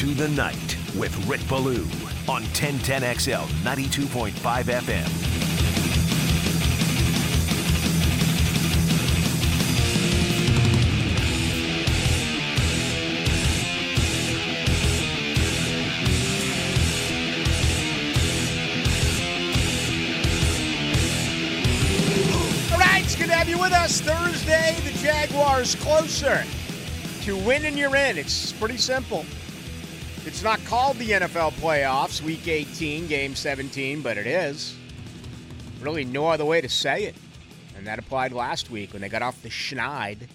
Into the Night with Rick Ballou on 1010XL 92.5 FM. All right, it's good to have you with us. Thursday, the Jaguars closer to winning you're in. It's pretty simple. It's not called the NFL playoffs, week 18, game 17, but it is. Really, no other way to say it. And that applied last week when they got off the schneid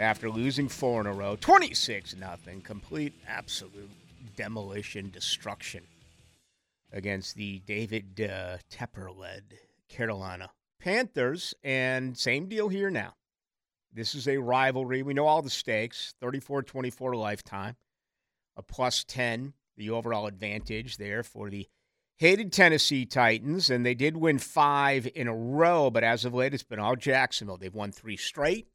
after losing four in a row 26 nothing. Complete, absolute demolition, destruction against the David uh, Tepper led Carolina Panthers. And same deal here now. This is a rivalry. We know all the stakes 34 24 lifetime, a plus 10, the overall advantage there for the hated Tennessee Titans. And they did win five in a row, but as of late, it's been all Jacksonville. They've won three straight.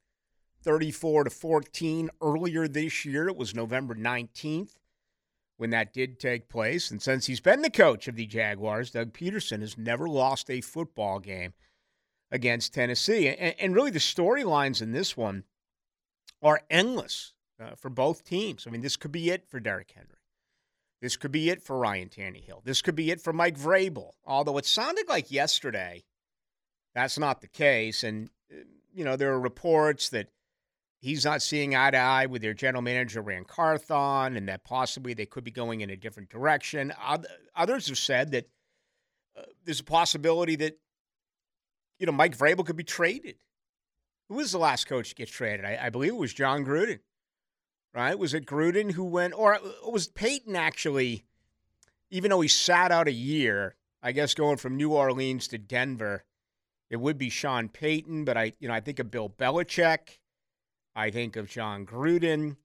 34 to 14 earlier this year. It was November 19th when that did take place. And since he's been the coach of the Jaguars, Doug Pederson has never lost a football game against Tennessee. And, and really, the storylines in this one are endless uh, for both teams. I mean, this could be it for Derrick Henry. This could be it for Ryan Tannehill. This could be it for Mike Vrabel. Although it sounded like yesterday that's not the case. And, you know, there are reports that he's not seeing eye to eye with their general manager, Ran Carthon, and that possibly they could be going in a different direction. Others have said that uh, there's a possibility that, you know, Mike Vrabel could be traded. Who was the last coach to get traded? I, I believe it was Jon Gruden, right? Was it Gruden who went, or was Payton actually, even though he sat out a year, I guess going from New Orleans to Denver, it would be Sean Payton, but I, you know, I think of Bill Belichick. I think of Jon Gruden.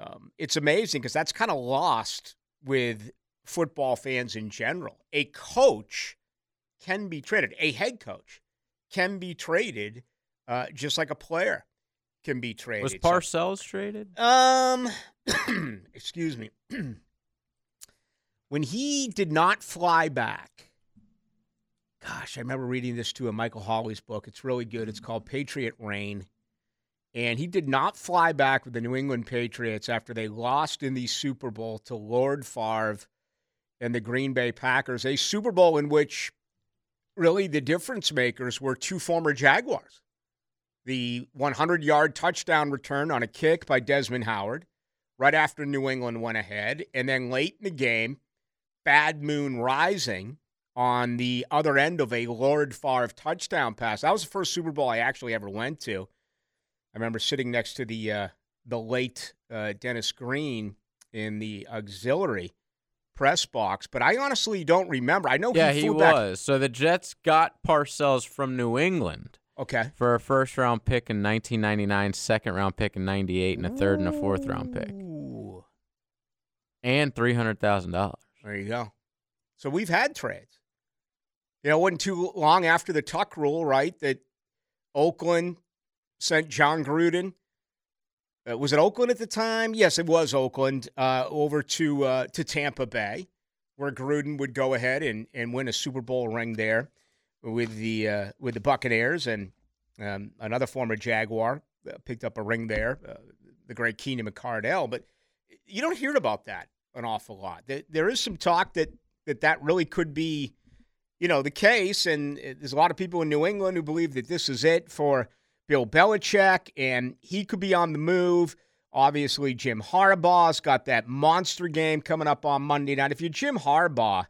Um, it's amazing because that's kind of lost with football fans in general. A coach can be traded, a head coach can be traded, uh, just like a player can be traded. Was So- Parcells traded? um, excuse me. when he did not fly back, gosh, I remember reading this too in Michael Holley's book. It's really good. It's called Patriot Reign. And he did not fly back with the New England Patriots after they lost in the Super Bowl to Lord Favre and the Green Bay Packers, a Super Bowl in which really the difference makers were two former Jaguars the 100 yard touchdown return on a kick by Desmond Howard right after New England went ahead. And then late in the game, Bad Moon Rison on the other end of a Lord Favre touchdown pass. That was the first Super Bowl I actually ever went to. I remember sitting next to the uh, the late uh, Dennis Green in the auxiliary press box, but I honestly don't remember. I know yeah, he he back. was. So the Jets got Parcells from New England Okay. for a first round pick in 1999, second round pick in 98, and a third and a fourth round pick, Ooh. and $300,000. There you go. So we've had trades. You know, it wasn't too long after the Tuck rule, right? That Oakland sent Jon Gruden. Uh, was it Oakland at the time? Yes, it was Oakland. Uh, over to uh, to Tampa Bay, where Gruden would go ahead and, and win a Super Bowl ring there with the uh, with the Buccaneers and um, another former Jaguar uh, picked up a ring there. Uh, the great Keenan McCardell, but you don't hear about that an awful lot. There, is some talk that, that that really could be, you know, the case, and uh, there's a lot of people in New England who believe that this is it for Bill Belichick, and he could be on the move. Obviously, Jim Harbaugh's got that monster game coming up on Monday night. If you're Jim Harbaugh,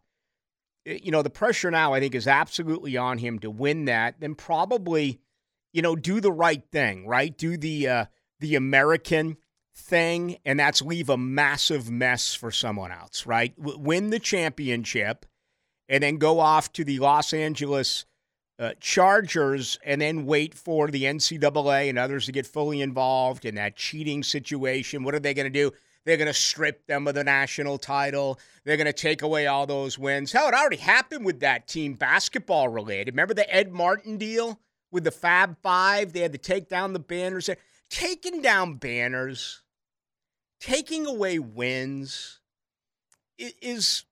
you know, the pressure now, I think, is absolutely on him to win that. Then probably, you know, do the right thing, right? Do the uh, the American thing, and that's leave a massive mess for someone else, right? W- win the championship, and then go off to the Los Angeles uh, Chargers, and then wait for the NCAA and others to get fully involved in that cheating situation. What are they going to do? They're going to strip them of the national title. They're going to take away all those wins. Hell, it already happened with that team, basketball related. Remember the Ed Martin deal with the Fab Five? They had to take down the banners. Taking down banners taking away wins is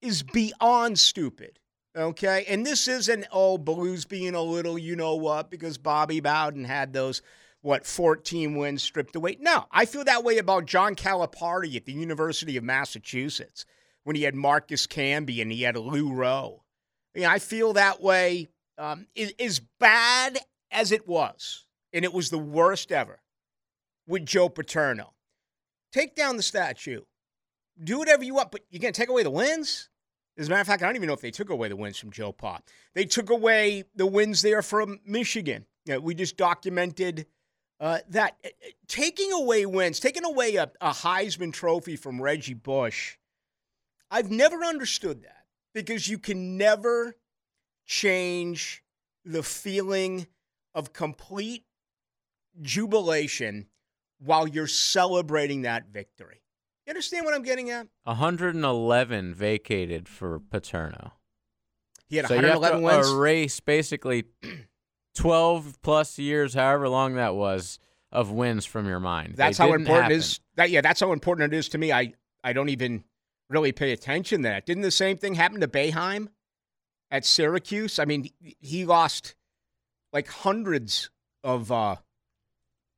is beyond stupid. Okay, and this isn't oh Blues being a little you know what because Bobby Bowden had those what 14 wins stripped away. No, I feel that way about John Calipari at the University of Massachusetts when he had Marcus Camby and he had Lou Roe. I, mean, I feel that way. Um, as bad as it was, and it was the worst ever with Joe Paterno. Take down the statue. Do whatever you want, but going to take away the wins? As a matter of fact, I don't even know if they took away the wins from Joe Pa. They took away the wins there from Michigan. You know, we just documented uh, that uh, uh, taking away wins, taking away a, a Heisman Trophy from Reggie Bush. I've never understood that because you can never change the feeling of complete jubilation while you're celebrating that victory. You understand what I'm getting at? 111 vacated for Paterno. He had so 111 you have wins. to erase basically 12 plus years, however long that was, of wins from your mind. That's they how important happen. it is. That yeah, that's how important it is to me. I I don't even really pay attention to that. Didn't the same thing happen to Boeheim at Syracuse? I mean, he lost like hundreds of uh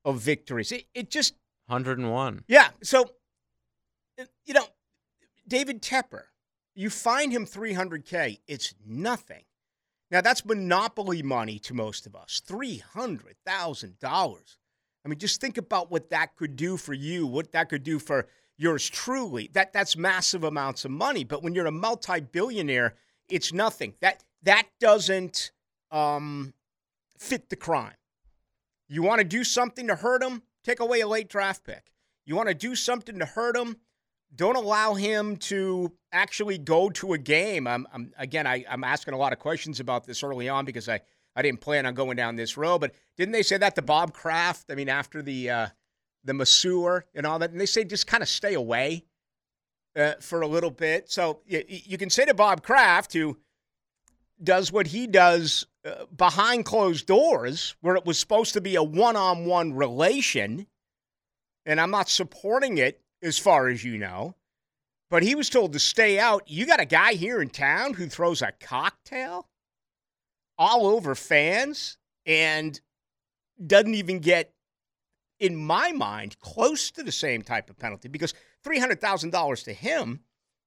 of victories. It, it just 101. Yeah. So, you know, David Tepper, you find him 300K, it's nothing. Now, that's monopoly money to most of us $300,000. I mean, just think about what that could do for you, what that could do for yours truly. That, that's massive amounts of money. But when you're a multi billionaire, it's nothing. That, that doesn't um, fit the crime. You want to do something to hurt him? Take away a late draft pick. You want to do something to hurt him? Don't allow him to actually go to a game. I'm, I'm again, I, I'm asking a lot of questions about this early on because I, I didn't plan on going down this road. But didn't they say that to Bob Kraft? I mean, after the uh, the masseur and all that, and they say just kind of stay away uh, for a little bit. So you, you can say to Bob Kraft, who does what he does uh, behind closed doors, where it was supposed to be a one on one relation. And I'm not supporting it as far as you know. But he was told to stay out. You got a guy here in town who throws a cocktail all over fans and doesn't even get, in my mind, close to the same type of penalty because $300,000 to him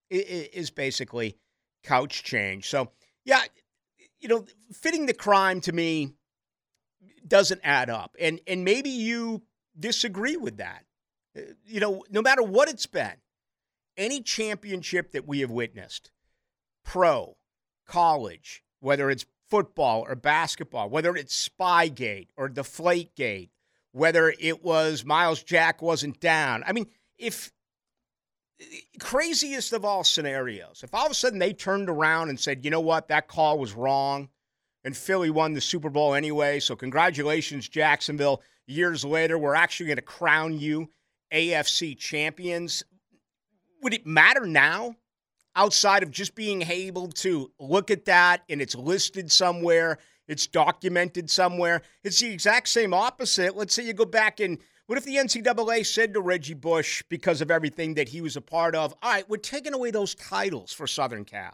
is basically couch change. So, yeah, you know, fitting the crime to me doesn't add up. And and maybe you disagree with that. You know, no matter what it's been, any championship that we have witnessed, pro, college, whether it's football or basketball, whether it's Spygate or Deflategate, whether it was Myles Jack wasn't down. I mean, if craziest of all scenarios. If all of a sudden they turned around and said, you know what, that call was wrong, and Philly won the Super Bowl anyway, so congratulations, Jacksonville. Years later, we're actually going to crown you AFC champions. Would it matter now outside of just being able to look at that and it's listed somewhere, it's documented somewhere? It's the exact same opposite. Let's say you go back and what if the NCAA said to Reggie Bush, because of everything that he was a part of, all right, we're taking away those titles for Southern Cal?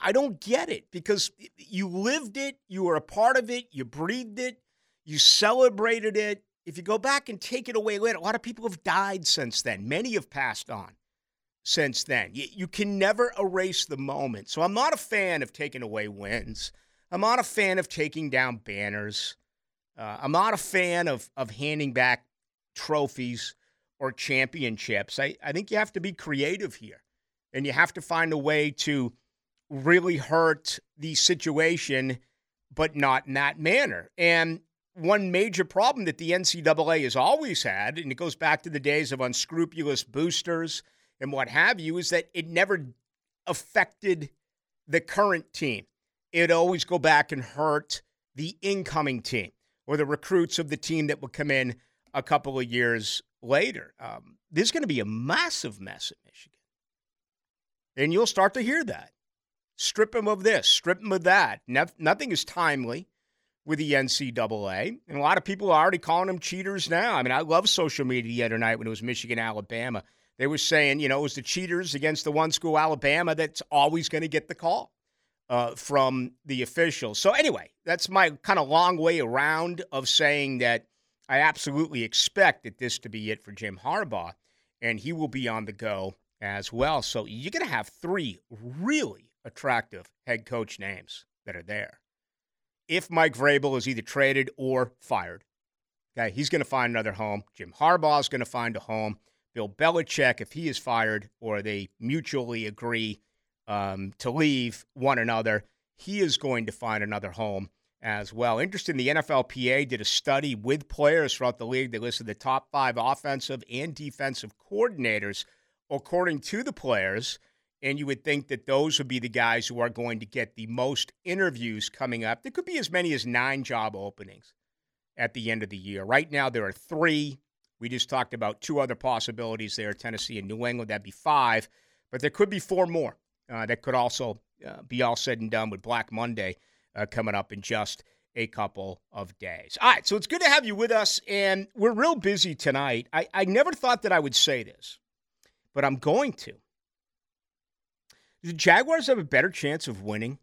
I don't get it because you lived it, you were a part of it, you breathed it, you celebrated it. If you go back and take it away later, a lot of people have died since then. Many have passed on since then. You, you can never erase the moment. So I'm not a fan of taking away wins. I'm not a fan of taking down banners. Uh, I'm not a fan of of handing back trophies or championships. I, I think you have to be creative here, and you have to find a way to really hurt the situation, but not in that manner. And one major problem that the NCAA has always had, and it goes back to the days of unscrupulous boosters and what have you, is that it never affected the current team. It always go back and hurt the incoming team or the recruits of the team that will come in a couple of years later. Um, there's going to be a massive mess at Michigan. And you'll start to hear that. Strip them of this, strip them of that. No, nothing is timely. With the NCAA. And a lot of people are already calling them cheaters now. I mean, I love social media the other night when it was Michigan, Alabama. They were saying, you know, it was the cheaters against the one school, Alabama, that's always going to get the call uh, from the officials. So, anyway, that's my kind of long way around of saying that I absolutely expect that this to be it for Jim Harbaugh, and he will be on the go as well. So, you're going to have three really attractive head coach names that are there. If Mike Vrabel is either traded or fired, okay, he's going to find another home. Jim Harbaugh is going to find a home. Bill Belichick, if he is fired or they mutually agree um, to leave one another, he is going to find another home as well. Interesting, the NFLPA did a study with players throughout the league. They listed the top five offensive and defensive coordinators according to the players. And you would think that those would be the guys who are going to get the most interviews coming up. There could be as many as nine job openings at the end of the year. Right now, there are three. We just talked about two other possibilities there Tennessee and New England. That'd be five, but there could be four more uh, that could also uh, be all said and done with Black Monday uh, coming up in just a couple of days. All right, so it's good to have you with us, and we're real busy tonight. I, I never thought that I would say this, but I'm going to. The Jaguars have a better chance of winning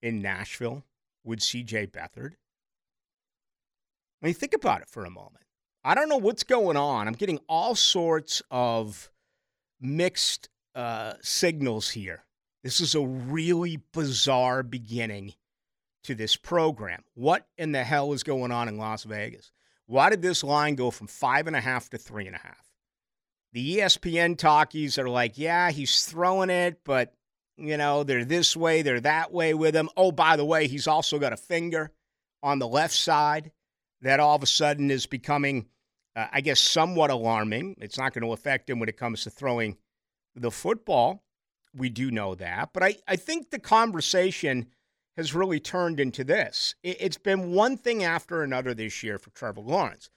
in Nashville with CJ Beathard? I mean, think about it for a moment. I don't know what's going on. I'm getting all sorts of mixed uh, signals here. This is a really bizarre beginning to this program. What in the hell is going on in Las Vegas? Why did this line go from five and a half to three and a half? The ESPN talkies are like, yeah, he's throwing it, but you know, they're this way, they're that way with him. Oh, by the way, he's also got a finger on the left side that all of a sudden is becoming uh, I guess, somewhat alarming. It's not going to affect him when it comes to throwing the football. We do know that. But I, I think the conversation has really turned into this. It, it's been one thing after another this year for Trevor Lawrence.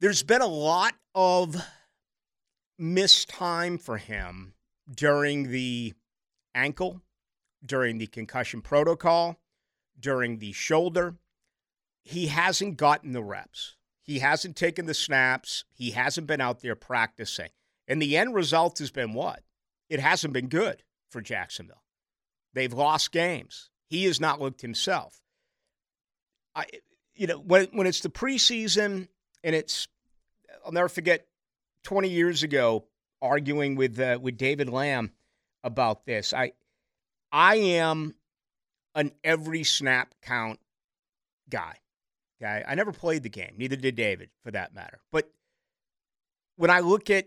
There's been a lot of missed time for him during the ankle, during the concussion protocol, during the shoulder. He hasn't gotten the reps. He hasn't taken the snaps. He hasn't been out there practicing. And the end result has been what? It hasn't been good for Jacksonville. They've lost games. He has not looked himself. I, you know, when when it's the preseason and it's, I'll never forget, 20 years ago, arguing with uh, with David Lamb about this. I I am an every snap count guy. Okay. I never played the game, neither did David for that matter. But when I look at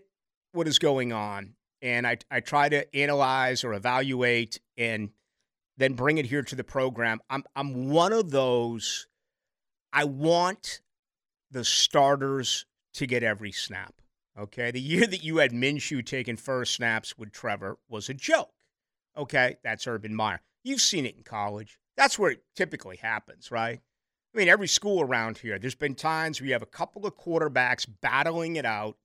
what is going on and I, I try to analyze or evaluate and then bring it here to the program, I'm, I'm one of those. I want the starters to get every snap. Okay. The year that you had Minshew taking first snaps with Trevor was a joke. Okay. That's Urban Meyer. You've seen it in college. That's where it typically happens, right? I mean, every school around here, there's been times where you have a couple of quarterbacks battling it out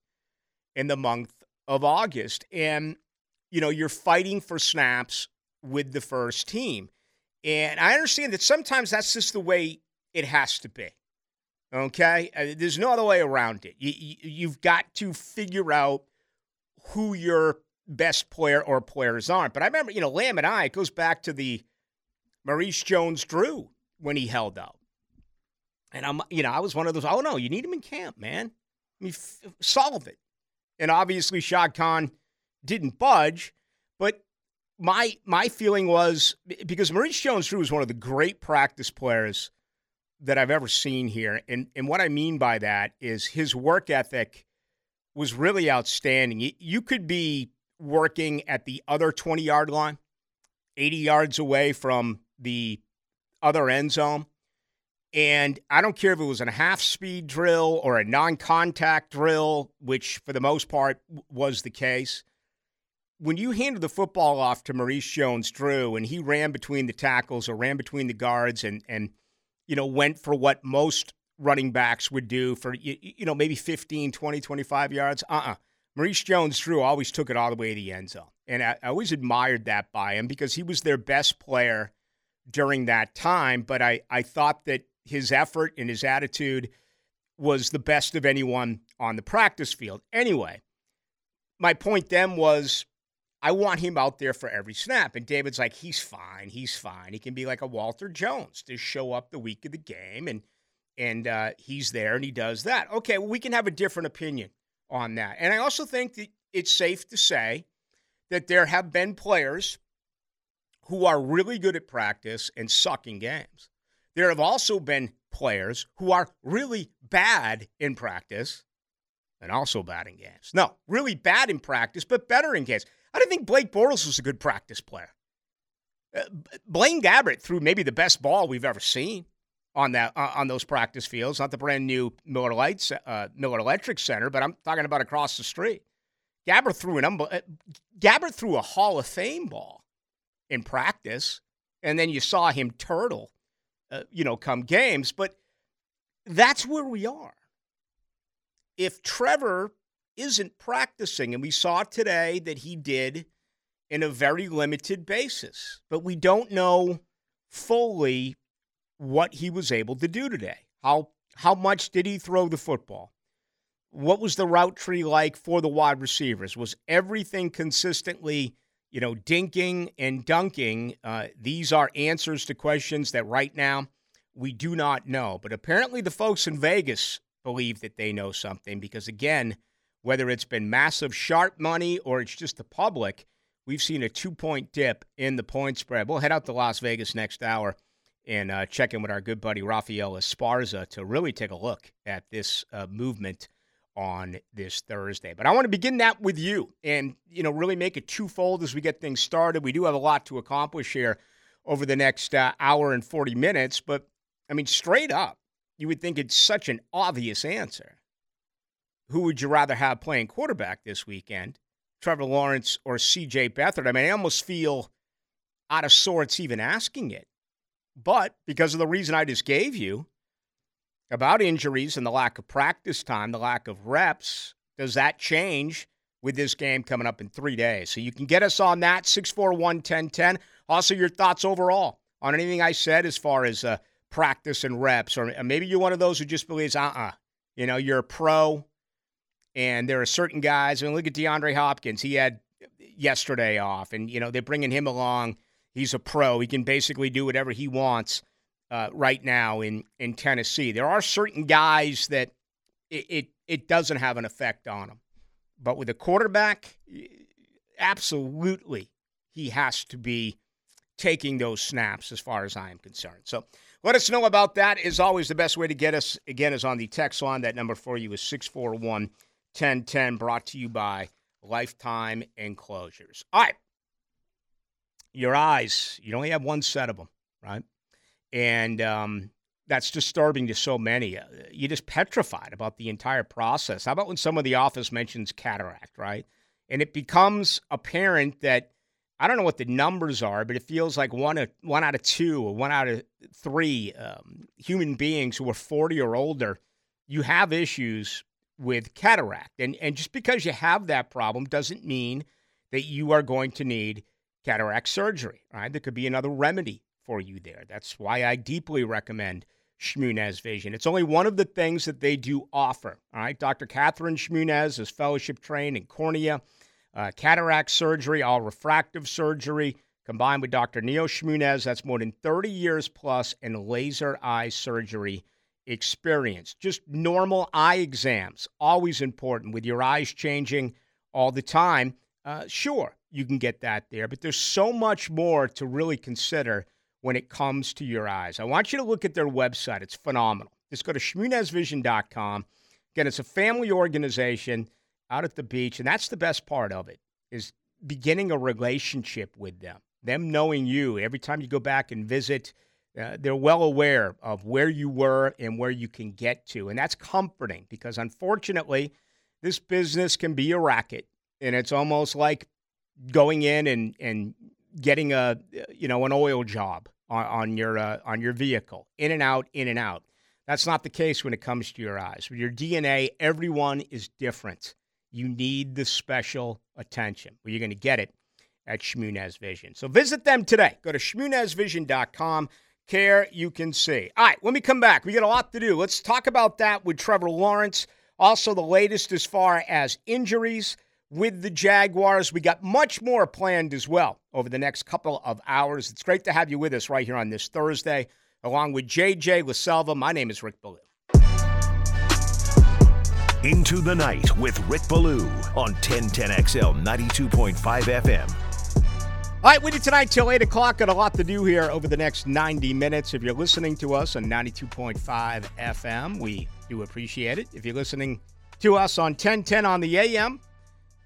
in the month of August. And, you know, you're fighting for snaps with the first team. And I understand that sometimes that's just the way it has to be. Okay? Uh, there's no other way around it. You, you, have got to figure out who your best player or players aren't. But I remember, you know, Lamb and I, it goes back to the Maurice Jones Drew when he held out. And I'm, you know, I was one of those. Oh no, you need him in camp, man. I mean, f- solve it. And obviously, Shad Khan didn't budge. But my my feeling was because Maurice Jones-Drew was one of the great practice players that I've ever seen here, and and what I mean by that is his work ethic was really outstanding. You, could be working at the other 20 yard line, 80 yards away from the other end zone and I don't care if it was a half speed drill or a non contact drill, which for the most part was the case. When you handed the football off to Maurice Jones Drew and he ran between the tackles or ran between the guards and, and you know, went for what most running backs would do for, you, you know, maybe 15, 20, 25 yards, uh uh-uh. uh Maurice Jones Drew always took it all the way to the end zone. And I, I always admired that by him because he was their best player during that time. But I, I thought that his effort and his attitude was the best of anyone on the practice field. Anyway, my point then was I want him out there for every snap. And David's like, he's fine. He's fine. He can be like a Walter Jones, to show up the week of the game and and uh, he's there and he does that. Okay, well, we can have a different opinion on that. And I also think that it's safe to say that there have been players who are really good at practice and sucking games. There have also been players who are really bad in practice and also bad in games. No, really bad in practice, but better in games. I don't think Blake Bortles was a good practice player. Uh, Blaine Gabbert threw maybe the best ball we've ever seen on that uh, on those practice fields. Not the brand new Miller Lights uh, Miller Electric Center, but I'm talking about across the street. Gabbert threw an um, Gabbert threw a Hall of Fame ball in practice, and then you saw him turtle, uh, you know, come games. But that's where we are. If Trevor isn't practicing, and we saw today that he did in a very limited basis, but we don't know fully what he was able to do today. How how much did he throw the football? What was the route tree like for the wide receivers? Was everything consistently, you know, dinking and dunking? Uh, these are answers to questions that right now we do not know. But apparently, the folks in Vegas believe that they know something because, again, whether it's been massive sharp money or it's just the public, we've seen a two point dip in the point spread. We'll head out to Las Vegas next hour and uh, check in with our good buddy Rafael Esparza to really take a look at this uh, movement on this Thursday. But I want to begin that with you and, you know, really make it twofold as we get things started. We do have a lot to accomplish here over the next uh, hour and 40 minutes. But, I mean, straight up, you would think it's such an obvious answer. Who would you rather have playing quarterback this weekend? Trevor Lawrence or CJ Beathard? I mean, I almost feel out of sorts even asking it. But because of the reason I just gave you about injuries and the lack of practice time, the lack of reps, does that change with this game coming up in three days? So you can get us on that, 641 1010. Also, your thoughts overall on anything I said as far as uh, practice and reps. Or maybe you're one of those who just believes, uh uh-uh. uh, you know, you're a pro and there are certain guys. I mean, look at DeAndre Hopkins. He had yesterday off, and, you know, they're bringing him along He's a pro. He can basically do whatever he wants uh, right now in, in Tennessee. There are certain guys that it, it, it doesn't have an effect on them. But with a quarterback, absolutely, he has to be taking those snaps as far as I am concerned. So let us know about that. Is always the best way to get us, again, is on the text line. That number for you is 641 1010, brought to you by Lifetime Enclosures. All right your eyes, you only have one set of them, right? And um, that's disturbing to so many. Uh, you're just petrified about the entire process. How about when someone in the office mentions cataract, right? And it becomes apparent that I don't know what the numbers are, but it feels like one of, one out of two or one out of three um, human beings who are 40 or older, you have issues with cataract. And, and just because you have that problem doesn't mean that you are going to need cataract surgery. Right? There could be another remedy for you there. That's why I deeply recommend Shmunez Vision. It's only one of the things that they do offer. All right, Dr. Catherine Shmunez is fellowship trained in cornea, uh, cataract surgery, all refractive surgery, combined with Dr. Neil Shmunez. That's more than 30 years plus in laser eye surgery experience. Just normal eye exams, always important with your eyes changing all the time. Uh, sure, you can get that there. But there's so much more to really consider when it comes to your eyes. I want you to look at their website. It's phenomenal. Just go to shmunezvision.com. Again, it's a family organization out at the beach, and that's the best part of it is beginning a relationship with them. Them knowing you every time you go back and visit, uh, they're well aware of where you were and where you can get to, and that's comforting because unfortunately, this business can be a racket, and it's almost like going in and and getting a you know an oil job on, on your uh, on your vehicle, in and out, in and out. That's not the case when it comes to your eyes. With your DNA, everyone is different. You need the special attention. Well, you're going to get it at Shmunez Vision. So visit them today. Go to shmunezvision.com. care you can see. All right, when we come back, we got a lot to do. Let's talk about that with Trevor Lawrence. Also, the latest as far as injuries with the Jaguars. We got much more planned as well over the next couple of hours. It's great to have you with us right here on this Thursday, along with JJ LaSelva. My name is Rick Ballou. Into the Night with Rick Ballou on 1010XL 92.5 FM. All right, with you tonight till 8 o'clock. Got a lot to do here over the next 90 minutes. If you're listening to us on 92.5 FM, we do appreciate it. If you're listening to us on 1010 on the AM,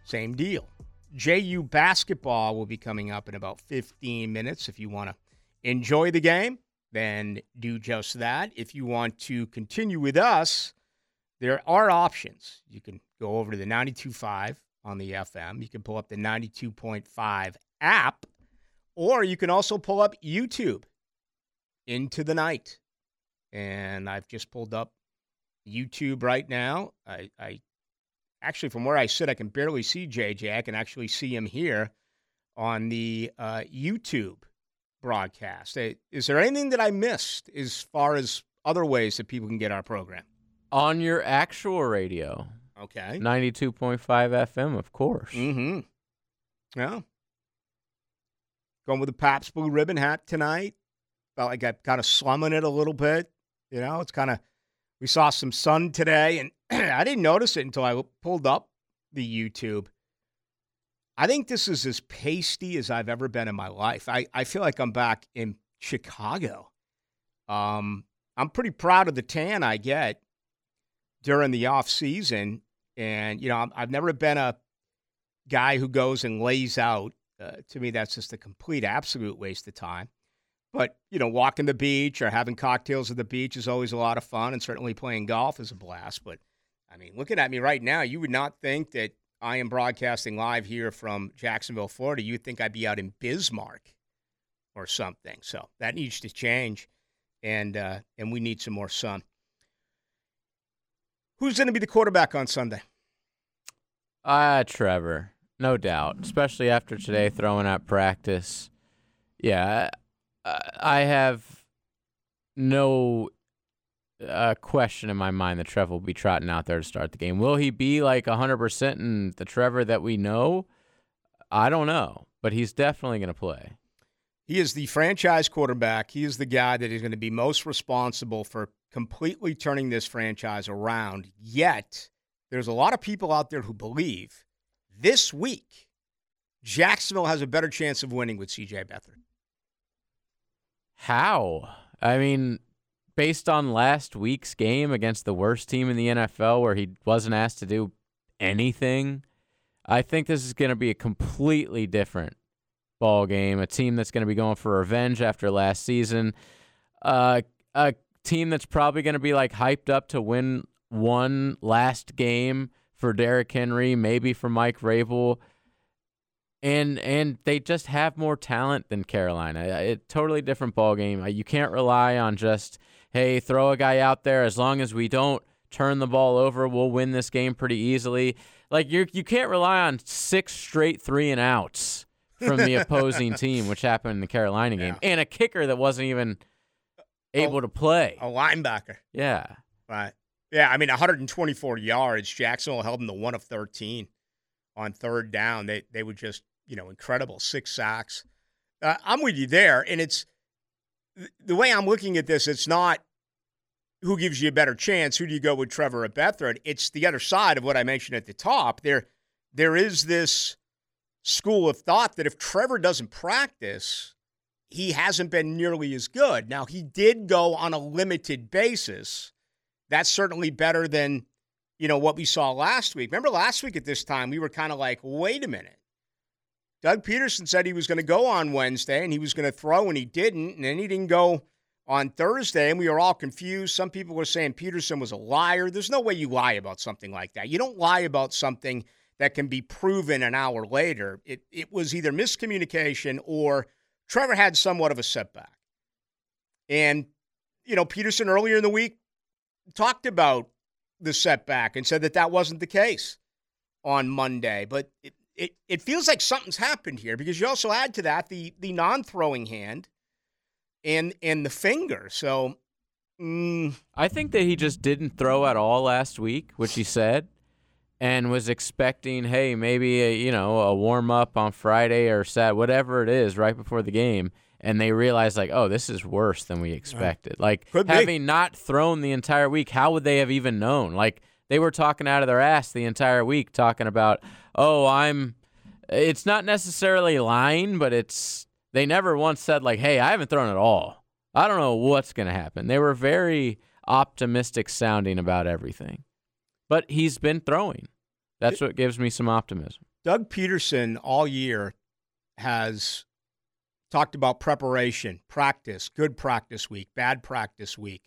same deal. JU basketball will be coming up in about 15 minutes. If you want to enjoy the game, then do just that. If you want to continue with us, there are options. You can go over to the 92.5 on the FM. You can pull up the 92.5 app, or you can also pull up YouTube into the night. And I've just pulled up YouTube right now. I, I actually, from where I sit, I can barely see JJ. I can actually see him here on the uh, YouTube broadcast. Is there anything that I missed as far as other ways that people can get our program? On your actual radio. Okay. 92.5 FM, of course. Mm-hmm. Yeah. Going with the Pabst Blue Ribbon hat tonight. Felt like I'm kind of slumming it a little bit. You know, it's kind of, we saw some sun today, and I didn't notice it until I pulled up the YouTube. I think this is as pasty as I've ever been in my life. I, I feel like I'm back in Chicago. Um, I'm pretty proud of the tan I get during the off season, and you know I've never been a guy who goes and lays out. Uh, to me, that's just a complete, absolute waste of time. But you know, walking the beach or having cocktails at the beach is always a lot of fun, and certainly playing golf is a blast. But I mean, looking at me right now, you would not think that I am broadcasting live here from Jacksonville, Florida. You'd think I'd be out in Bismarck or something. So that needs to change, and uh, and we need some more sun. Who's going to be the quarterback on Sunday? Ah, uh, Trevor, no doubt. Especially after today throwing out practice. Yeah, I have no uh, question in my mind that Trevor will be trotting out there to start the game. Will he be like 100% in the Trevor that we know? I don't know, but he's definitely going to play. He is the franchise quarterback. He is the guy that is going to be most responsible for completely turning this franchise around. Yet, there's a lot of people out there who believe this week Jacksonville has a better chance of winning with CJ Beathard. How? I mean, based on last week's game against the worst team in the NFL where he wasn't asked to do anything, I think this is going to be a completely different ball game. A team that's going to be going for revenge after last season. Uh, a team that's probably going to be like hyped up to win one last game for Derrick Henry, maybe for Mike Vrabel. And and they just have more talent than Carolina. A totally different ball game. You can't rely on just hey, throw a guy out there as long as we don't turn the ball over, we'll win this game pretty easily. Like you you can't rely on six straight three and outs from the opposing team, which happened in the Carolina game, yeah. and a kicker that wasn't even able to play. A linebacker. Yeah. Right. Yeah, I mean 124 yards. Jacksonville held them to one of 13 on third down. They they were just you know incredible. Six sacks. Uh, I'm with you there, and it's the way I'm looking at this. It's not who gives you a better chance. Who do you go with, Trevor or Beathard? It's the other side of what I mentioned at the top. There, there is this school of thought that if Trevor doesn't practice, he hasn't been nearly as good. Now, he did go on a limited basis. That's certainly better than, you know, what we saw last week. Remember last week at this time, we were kind of like, wait a minute. Doug Pederson said he was going to go on Wednesday and he was going to throw, and he didn't. And then he didn't go on Thursday, and we were all confused. Some people were saying Pederson was a liar. There's no way you lie about something like that. You don't lie about something that can be proven an hour later. It, it was either miscommunication or Trevor had somewhat of a setback. And, you know, Pederson earlier in the week talked about the setback and said that that wasn't the case on Monday. But it, it, it feels like something's happened here because you also add to that the, the non throwing hand. and and the finger. So mm, I think that he just didn't throw at all last week, which he said, and was expecting, hey, maybe a, you know a warm up on Friday or Sat, whatever it is, right before the game. And they realized, like, oh, this is worse than we expected. Like, Could be. having not thrown the entire week, how would they have even known? Like, they were talking out of their ass the entire week, talking about, oh, I'm. It's not necessarily lying, but it's. They never once said, like, hey, I haven't thrown at all. I don't know what's going to happen. They were very optimistic sounding about everything. But he's been throwing. That's what gives me some optimism. Doug Pederson all year has talked about preparation, practice, good practice week, bad practice week,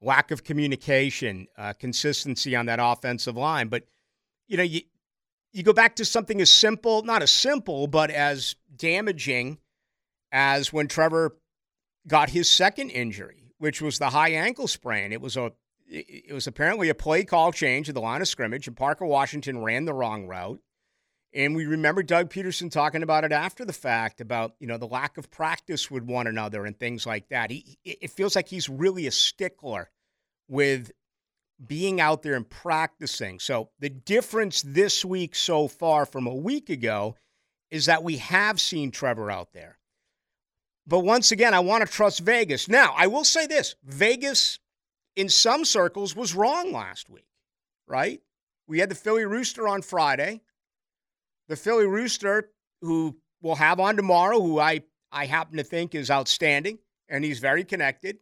lack of communication, uh, consistency on that offensive line. But you know, you you go back to something as simple, not as simple, but as damaging as when Trevor got his second injury, which was the high ankle sprain. It was a it was apparently a play call change at the line of scrimmage, and Parker Washington ran the wrong route. And we remember Doug Pederson talking about it after the fact about, you know, the lack of practice with one another and things like that. He, it feels like he's really a stickler with being out there and practicing. So the difference this week so far from a week ago is that we have seen Trevor out there. But once again, I want to trust Vegas. Now, I will say this Vegas, in some circles, was wrong last week, right? We had the Philly Rooster on Friday the Philly Rooster, who we'll have on tomorrow, who I, I happen to think is outstanding and he's very connected.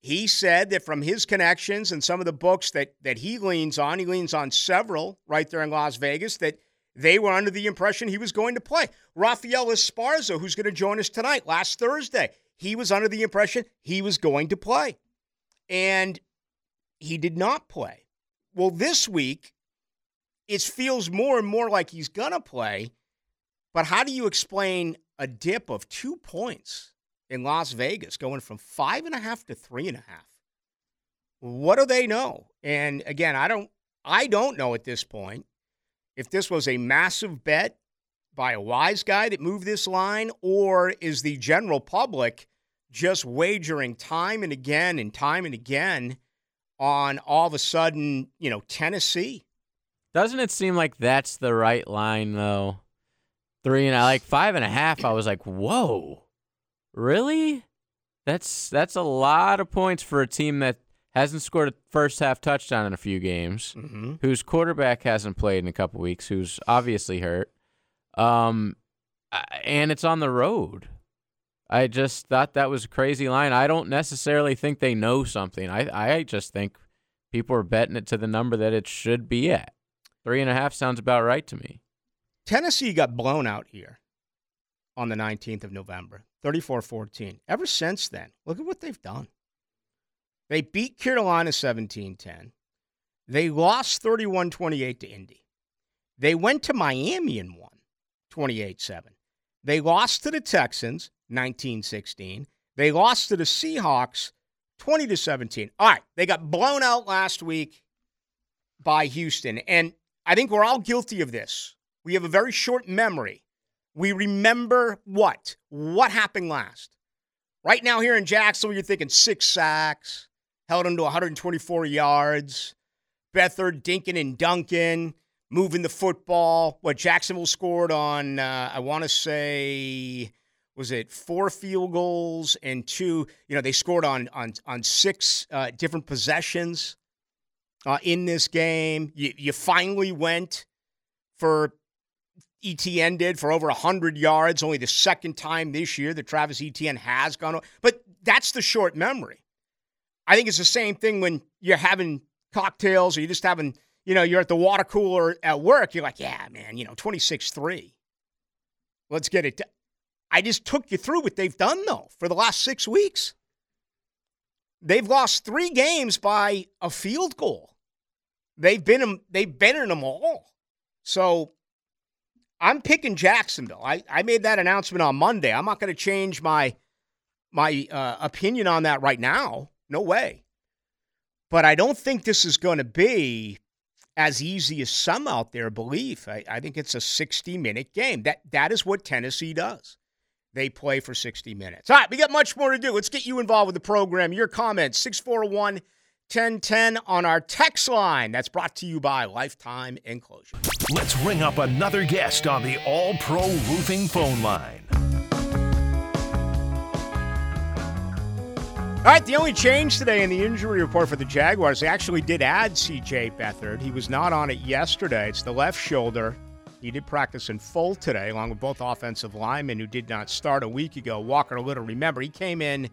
He said that from his connections and some of the books that, that he leans on, he leans on several right there in Las Vegas, that they were under the impression he was going to play. Rafael Esparza, who's going to join us tonight, last Thursday, he was under the impression he was going to play. And he did not play. Well, this week, it feels more and more like he's going to play. But how do you explain a dip of two points in Las Vegas going from five and a half to three and a half? What do they know? And again, I don't I don't know at this point if this was a massive bet by a wise guy that moved this line, or is the general public just wagering time and again and time and again on all of a sudden, you know, Tennessee doesn't it seem like that's the right line though? Three and I like five and a half. I was like, whoa, really? That's that's a lot of points for a team that hasn't scored a first half touchdown in a few games, mm-hmm. whose quarterback hasn't played in a couple weeks, who's obviously hurt, um, and it's on the road. I just thought that was a crazy line. I don't necessarily think they know something. I I just think people are betting it to the number that it should be at. Three and a half sounds about right to me. Tennessee got blown out here on the 19th of November, 34 14. Ever since then, look at what they've done. They beat Carolina 17 10. They lost 31 28 to Indy. They went to Miami and won 28 7. They lost to the Texans 19 16. They lost to the Seahawks 20 to 17. All right, they got blown out last week by Houston. And I think we're all guilty of this. We have a very short memory. We remember what? What happened last? Right now, here in Jacksonville, you're thinking six sacks, held him to 124 yards, Beathard, Dinkin, and Duncan moving the football. What Jacksonville scored on, uh, I want to say, was it four field goals and two? You know, they scored on on on six uh, different possessions uh, in this game. You, you finally went for Etienne did for over 100 yards, only the second time this year that Travis Etienne has gone. But that's the short memory. I think it's the same thing when you're having cocktails or you're just having, you know, you're at the water cooler at work. You're like, yeah, man, you know, 26 3. Let's get it. I just took you through what they've done, though, for the last six weeks. They've lost three games by a field goal. They've been they've been in them all. So I'm picking Jacksonville. I, I made that announcement on Monday. I'm not going to change my my uh, opinion on that right now. No way. But I don't think this is going to be as easy as some out there believe. I, I think it's a 60 minute game. That that is what Tennessee does. They play for 60 minutes. All right, we got much more to do. Let's get you involved with the program. Your comments, 641 1010 on our text line. That's brought to you by Lifetime Enclosure. Let's ring up another guest on the All Pro Roofing phone line. All right, the only change today in the injury report for the Jaguars, they actually did add CJ Beathard. He was not on it yesterday. It's the left shoulder. He did practice in full today, along with both offensive linemen who did not start a week ago. Walker Little, remember, he came in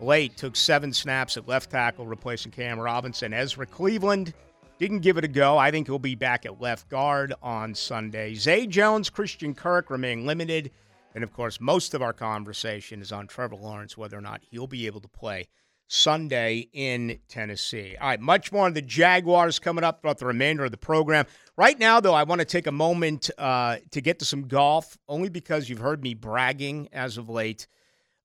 late, took seven snaps at left tackle, replacing Cam Robinson. Ezra Cleveland didn't give it a go. I think he'll be back at left guard on Sunday. Zay Jones, Christian Kirk remain limited. And of course, most of our conversation is on Trevor Lawrence, whether or not he'll be able to play Sunday in Tennessee. All right, much more on the Jaguars coming up throughout the remainder of the program. Right now, though, I want to take a moment uh, to get to some golf, only because you've heard me bragging as of late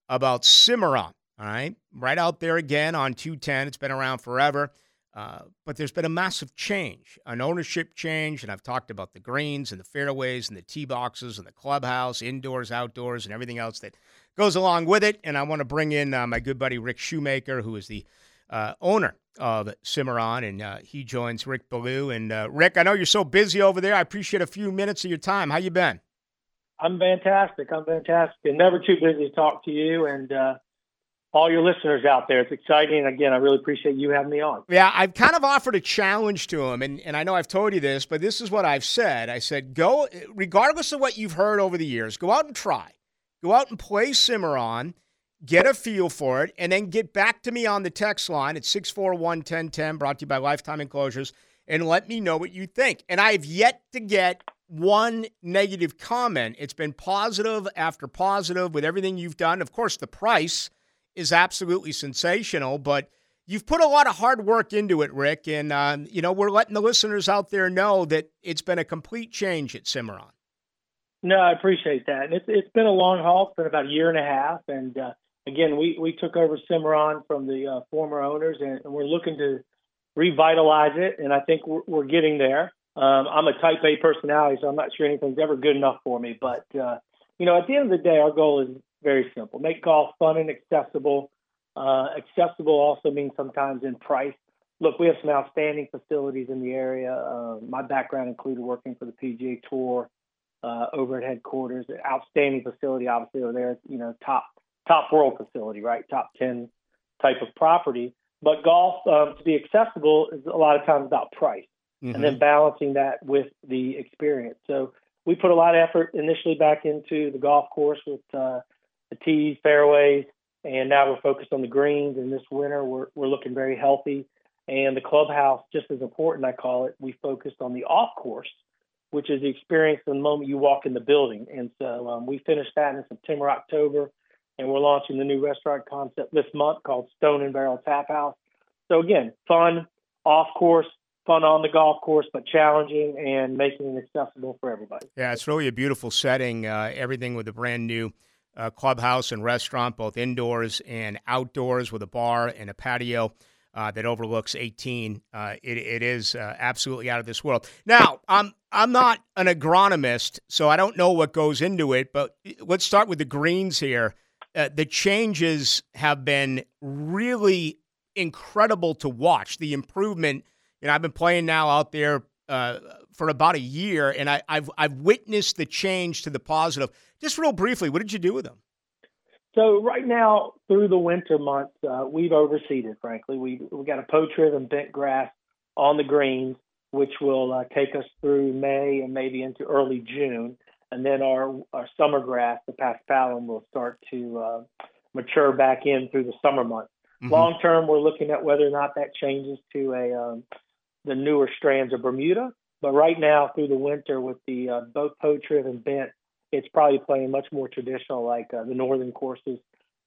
about Cimarrone. All right, right out there again on 210. It's been around forever. Uh, but there's been a massive change, an ownership change, and I've talked about the greens and the fairways and the tee boxes and the clubhouse, indoors, outdoors, and everything else that goes along with it. And I want to bring in uh, my good buddy Rick Shoemaker, who is the uh, owner of Cimarrone, and uh, he joins Rick Ballou. And uh, Rick, I know you're so busy over there. I appreciate a few minutes of your time. How you been? I'm fantastic. I'm fantastic, and never too busy to talk to you. And all your listeners out there. It's exciting. Again, I really appreciate you having me on. Yeah, I've kind of offered a challenge to him, and, and I know I've told you this, but this is what I've said. I said, go, regardless of what you've heard over the years, go out and try. Go out and play Cimarrone, get a feel for it, and then get back to me on the text line at 641 1010, brought to you by Lifetime Enclosures, and let me know what you think. And I've yet to get one negative comment. It's been positive after positive with everything you've done. Of course, the price is absolutely sensational, but you've put a lot of hard work into it, Rick. And, uh, you know, we're letting the listeners out there know that it's been a complete change at Cimarrone. No, I appreciate that. And it's, it's been a long haul. It's been about a year and a half. And, uh, again, we, we took over Cimarrone from the uh, former owners, and, and, we're looking to revitalize it. And I think we're, we're getting there. Um, I'm a type A personality, so I'm not sure anything's ever good enough for me. But, uh, you know, at the end of the day, our goal is very simple. Make golf fun and accessible. Uh, accessible also means sometimes in price. Look, we have some outstanding facilities in the area. Uh, my background included working for the PGA Tour uh, over at headquarters. Outstanding facility, obviously, over there. You know, top top world facility, right? Top ten type of property. But golf, um, to be accessible, is a lot of times about price, mm-hmm. and then mm-hmm. balancing that with the experience. So we put a lot of effort initially back into the golf course with uh, the tees, fairways, and now we're focused on the greens. And this winter, we're we're looking very healthy. And the clubhouse, just as important, I call it. We focused on the off course, which is the experience the moment you walk in the building. And so um, we finished that in September, October, and we're launching the new restaurant concept this month called Stone and Barrel Tap House. So again, fun, off course, fun on the golf course, but challenging and making it accessible for everybody. Yeah, it's really a beautiful setting. Uh, everything with a brand new uh, clubhouse and restaurant, both indoors and outdoors, with a bar and a patio. Uh, that overlooks 18. Uh, it, it is uh, absolutely out of this world. Now, I'm I'm not an agronomist, so I don't know what goes into it. But let's start with the greens here. Uh, the changes have been really incredible to watch. The improvement. You know, I've been playing now out there uh, for about a year, and I, have I've witnessed the change to the positive. Just real briefly, what did you do with them? So right now, through the winter months, uh, we've overseeded. Frankly, we we got a Poa triv and bent grass on the greens, which will uh, take us through May and maybe into early June, and then our our summer grass, the paspalum, will start to uh, mature back in through the summer months. Mm-hmm. Long term, we're looking at whether or not that changes to a um, the newer strands of Bermuda. But right now, through the winter, with the uh, both Poa triv and bent it's probably playing much more traditional, like uh, the northern courses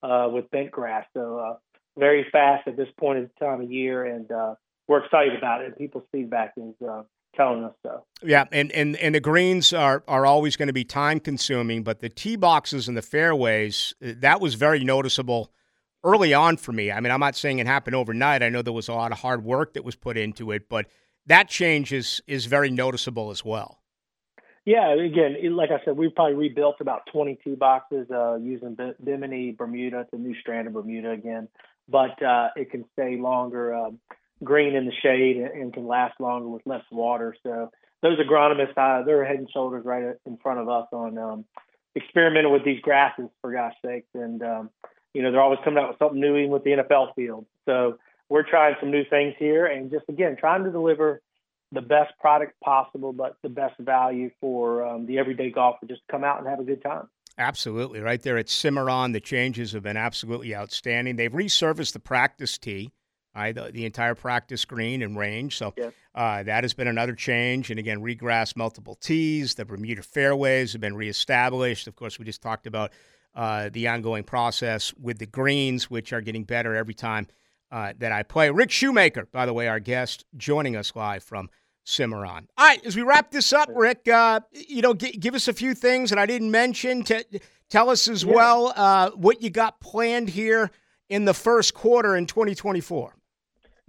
uh, with bent grass. So uh, very fast at this point in the time of year, and uh, we're excited about it. People's feedback is uh, telling us so. Yeah, and, and, and the greens are, are always going to be time consuming, but the tee boxes and the fairways, that was very noticeable early on for me. I mean, I'm not saying it happened overnight. I know there was a lot of hard work that was put into it, but that change is, is very noticeable as well. Yeah, again, like I said, we've probably rebuilt about 22 boxes uh, using Bimini Bermuda. It's a new strand of Bermuda again, but uh, it can stay longer uh, green in the shade and, can last longer with less water. So those agronomists, uh, they're head and shoulders right in front of us on um, experimenting with these grasses, for gosh sakes. And, um, you know, they're always coming out with something new, even with the NFL field. So we're trying some new things here and just, again, trying to deliver the best product possible, but the best value for um, the everyday golfer just to come out and have a good time. Absolutely. Right there at Cimarrone, the changes have been absolutely outstanding. They've resurfaced the practice tee, the, the entire practice green and range. So yes. uh, that has been another change. And again, regrass multiple tees. The Bermuda fairways have been reestablished. Of course, we just talked about uh, the ongoing process with the greens, which are getting better every time uh, that I play. Rick Shoemaker, by the way, our guest, joining us live from Cimarrone. All right, as we wrap this up, Rick, uh, you know, g- give us a few things that I didn't mention. To tell us as yeah. well uh, what you got planned here in the first quarter in 2024.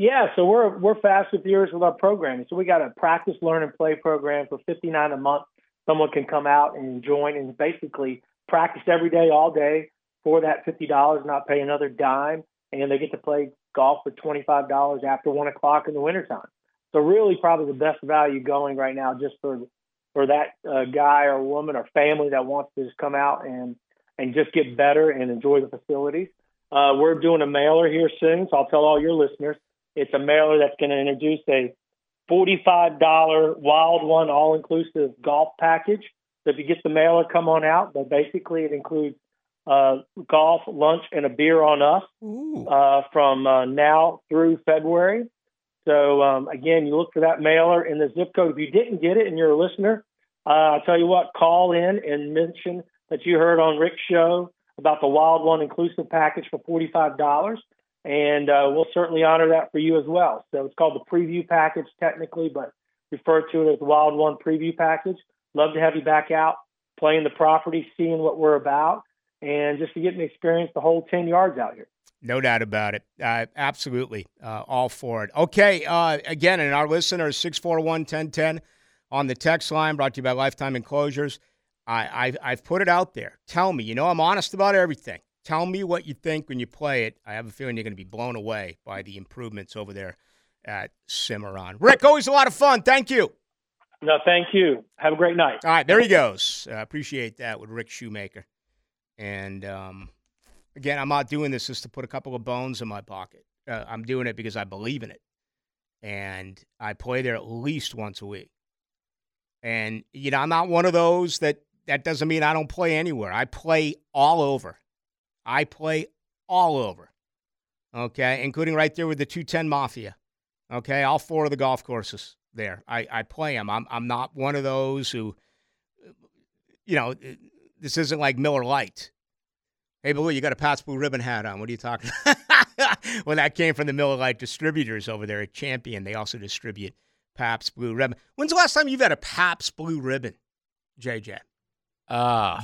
Yeah, so we're we're fast with years with our programming. So we got a practice, learn, and play program for 59 a month. Someone can come out and join and basically practice every day, all day for that fifty dollars, not pay another dime, and they get to play golf for twenty five dollars after one o'clock in the wintertime. So really, probably the best value going right now, just for for that uh, guy or woman or family that wants to just come out and and just get better and enjoy the facilities. Uh, we're doing a mailer here soon, so I'll tell all your listeners it's a mailer that's going to introduce a $45 Wild One all inclusive golf package. So if you get the mailer, come on out. But basically, it includes uh, golf, lunch, and a beer on us uh, from uh, now through February. So um, again, you look for that mailer in the zip code. If you didn't get it and you're a listener, uh, I'll tell you what, call in and mention that you heard on Rick's show about the Wild One inclusive package for $45. And uh, we'll certainly honor that for you as well. So it's called the preview package technically, but refer to it as the Wild One preview package. Love to have you back out playing the property, seeing what we're about, and just to get an experience the whole 10 yards out here. No doubt about it. Uh, absolutely. Uh, all for it. Okay. Uh, again, and our listeners, 641 1010 on the text line brought to you by Lifetime Enclosures. I, I've, I've put it out there. Tell me, you know, I'm honest about everything. Tell me what you think when you play it. I have a feeling you're going to be blown away by the improvements over there at Cimarrone. Rick, always a lot of fun. Thank you. No, thank you. Have a great night. All right, there he goes. Uh, appreciate that with Rick Shoemaker. And um, again, I'm not doing this just to put a couple of bones in my pocket. Uh, I'm doing it because I believe in it. And I play there at least once a week. And, you know, I'm not one of those that that doesn't mean I don't play anywhere. I play all over. I play all over. Okay, including right there with the 210 Mafia. Okay, all four of the golf courses there. I, I play them. I'm, I'm not one of those who, you know, this isn't like Miller Lite. Hey, Blue, you got a Pabst Blue Ribbon hat on. What are you talking well, that came from the Miller Lite distributors over there at Champion. They also distribute Pabst Blue Ribbon. When's the last time you've had a Pabst Blue Ribbon, JJ? Uh,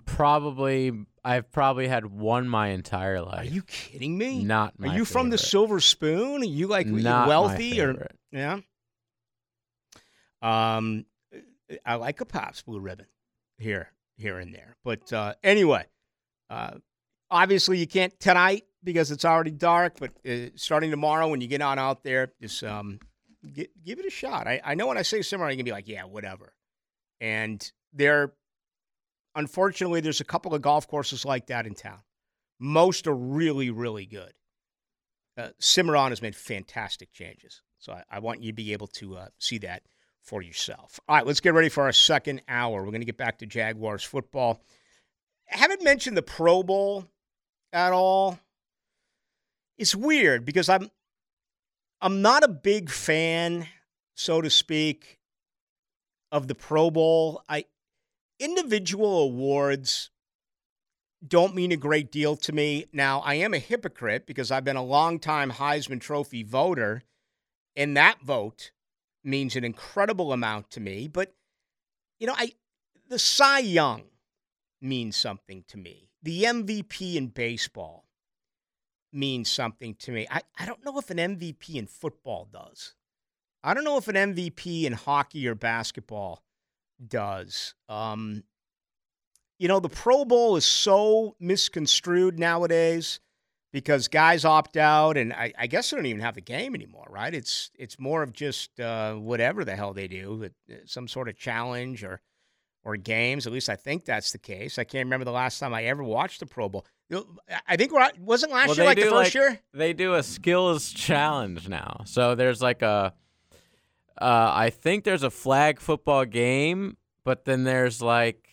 probably, I've probably had one my entire life. Are you kidding me? Not Are you favorite. from the Silver Spoon? Are you like Not wealthy or yeah? Um, I like a Pabst Blue Ribbon here here and there. But uh, anyway, uh, obviously you can't tonight because it's already dark. But uh, starting tomorrow, when you get on out there, just um, get, give it a shot. I, I know when I say summer, you can be like, yeah, whatever. And there, unfortunately, there's a couple of golf courses like that in town. Most are really, really good. Uh, Cimarrone has made fantastic changes. So I, I, want you to be able to uh, see that for yourself. All right, let's get ready for our second hour. We're going to get back to Jaguars football. I haven't mentioned the Pro Bowl at all. It's weird because I'm I'm not a big fan, so to speak, of the Pro Bowl. I individual awards don't mean a great deal to me. Now, I am a hypocrite because I've been a long-time Heisman Trophy voter, and that vote means an incredible amount to me. But, you know, I the Cy Young means something to me. The MVP in baseball means something to me. I, I don't know if an MVP in football does. I don't know if an MVP in hockey or basketball does. Um, you know, the Pro Bowl is so misconstrued nowadays because guys opt out, and I, I guess they don't even have the game anymore, right? It's it's more of just uh, whatever the hell they do, uh, some sort of challenge or or games. At least I think that's the case. I can't remember the last time I ever watched the Pro Bowl. I think wasn't last well, year like the first like, year. They do a skills challenge now, so there's like a. Uh, I think there's a flag football game, but then there's like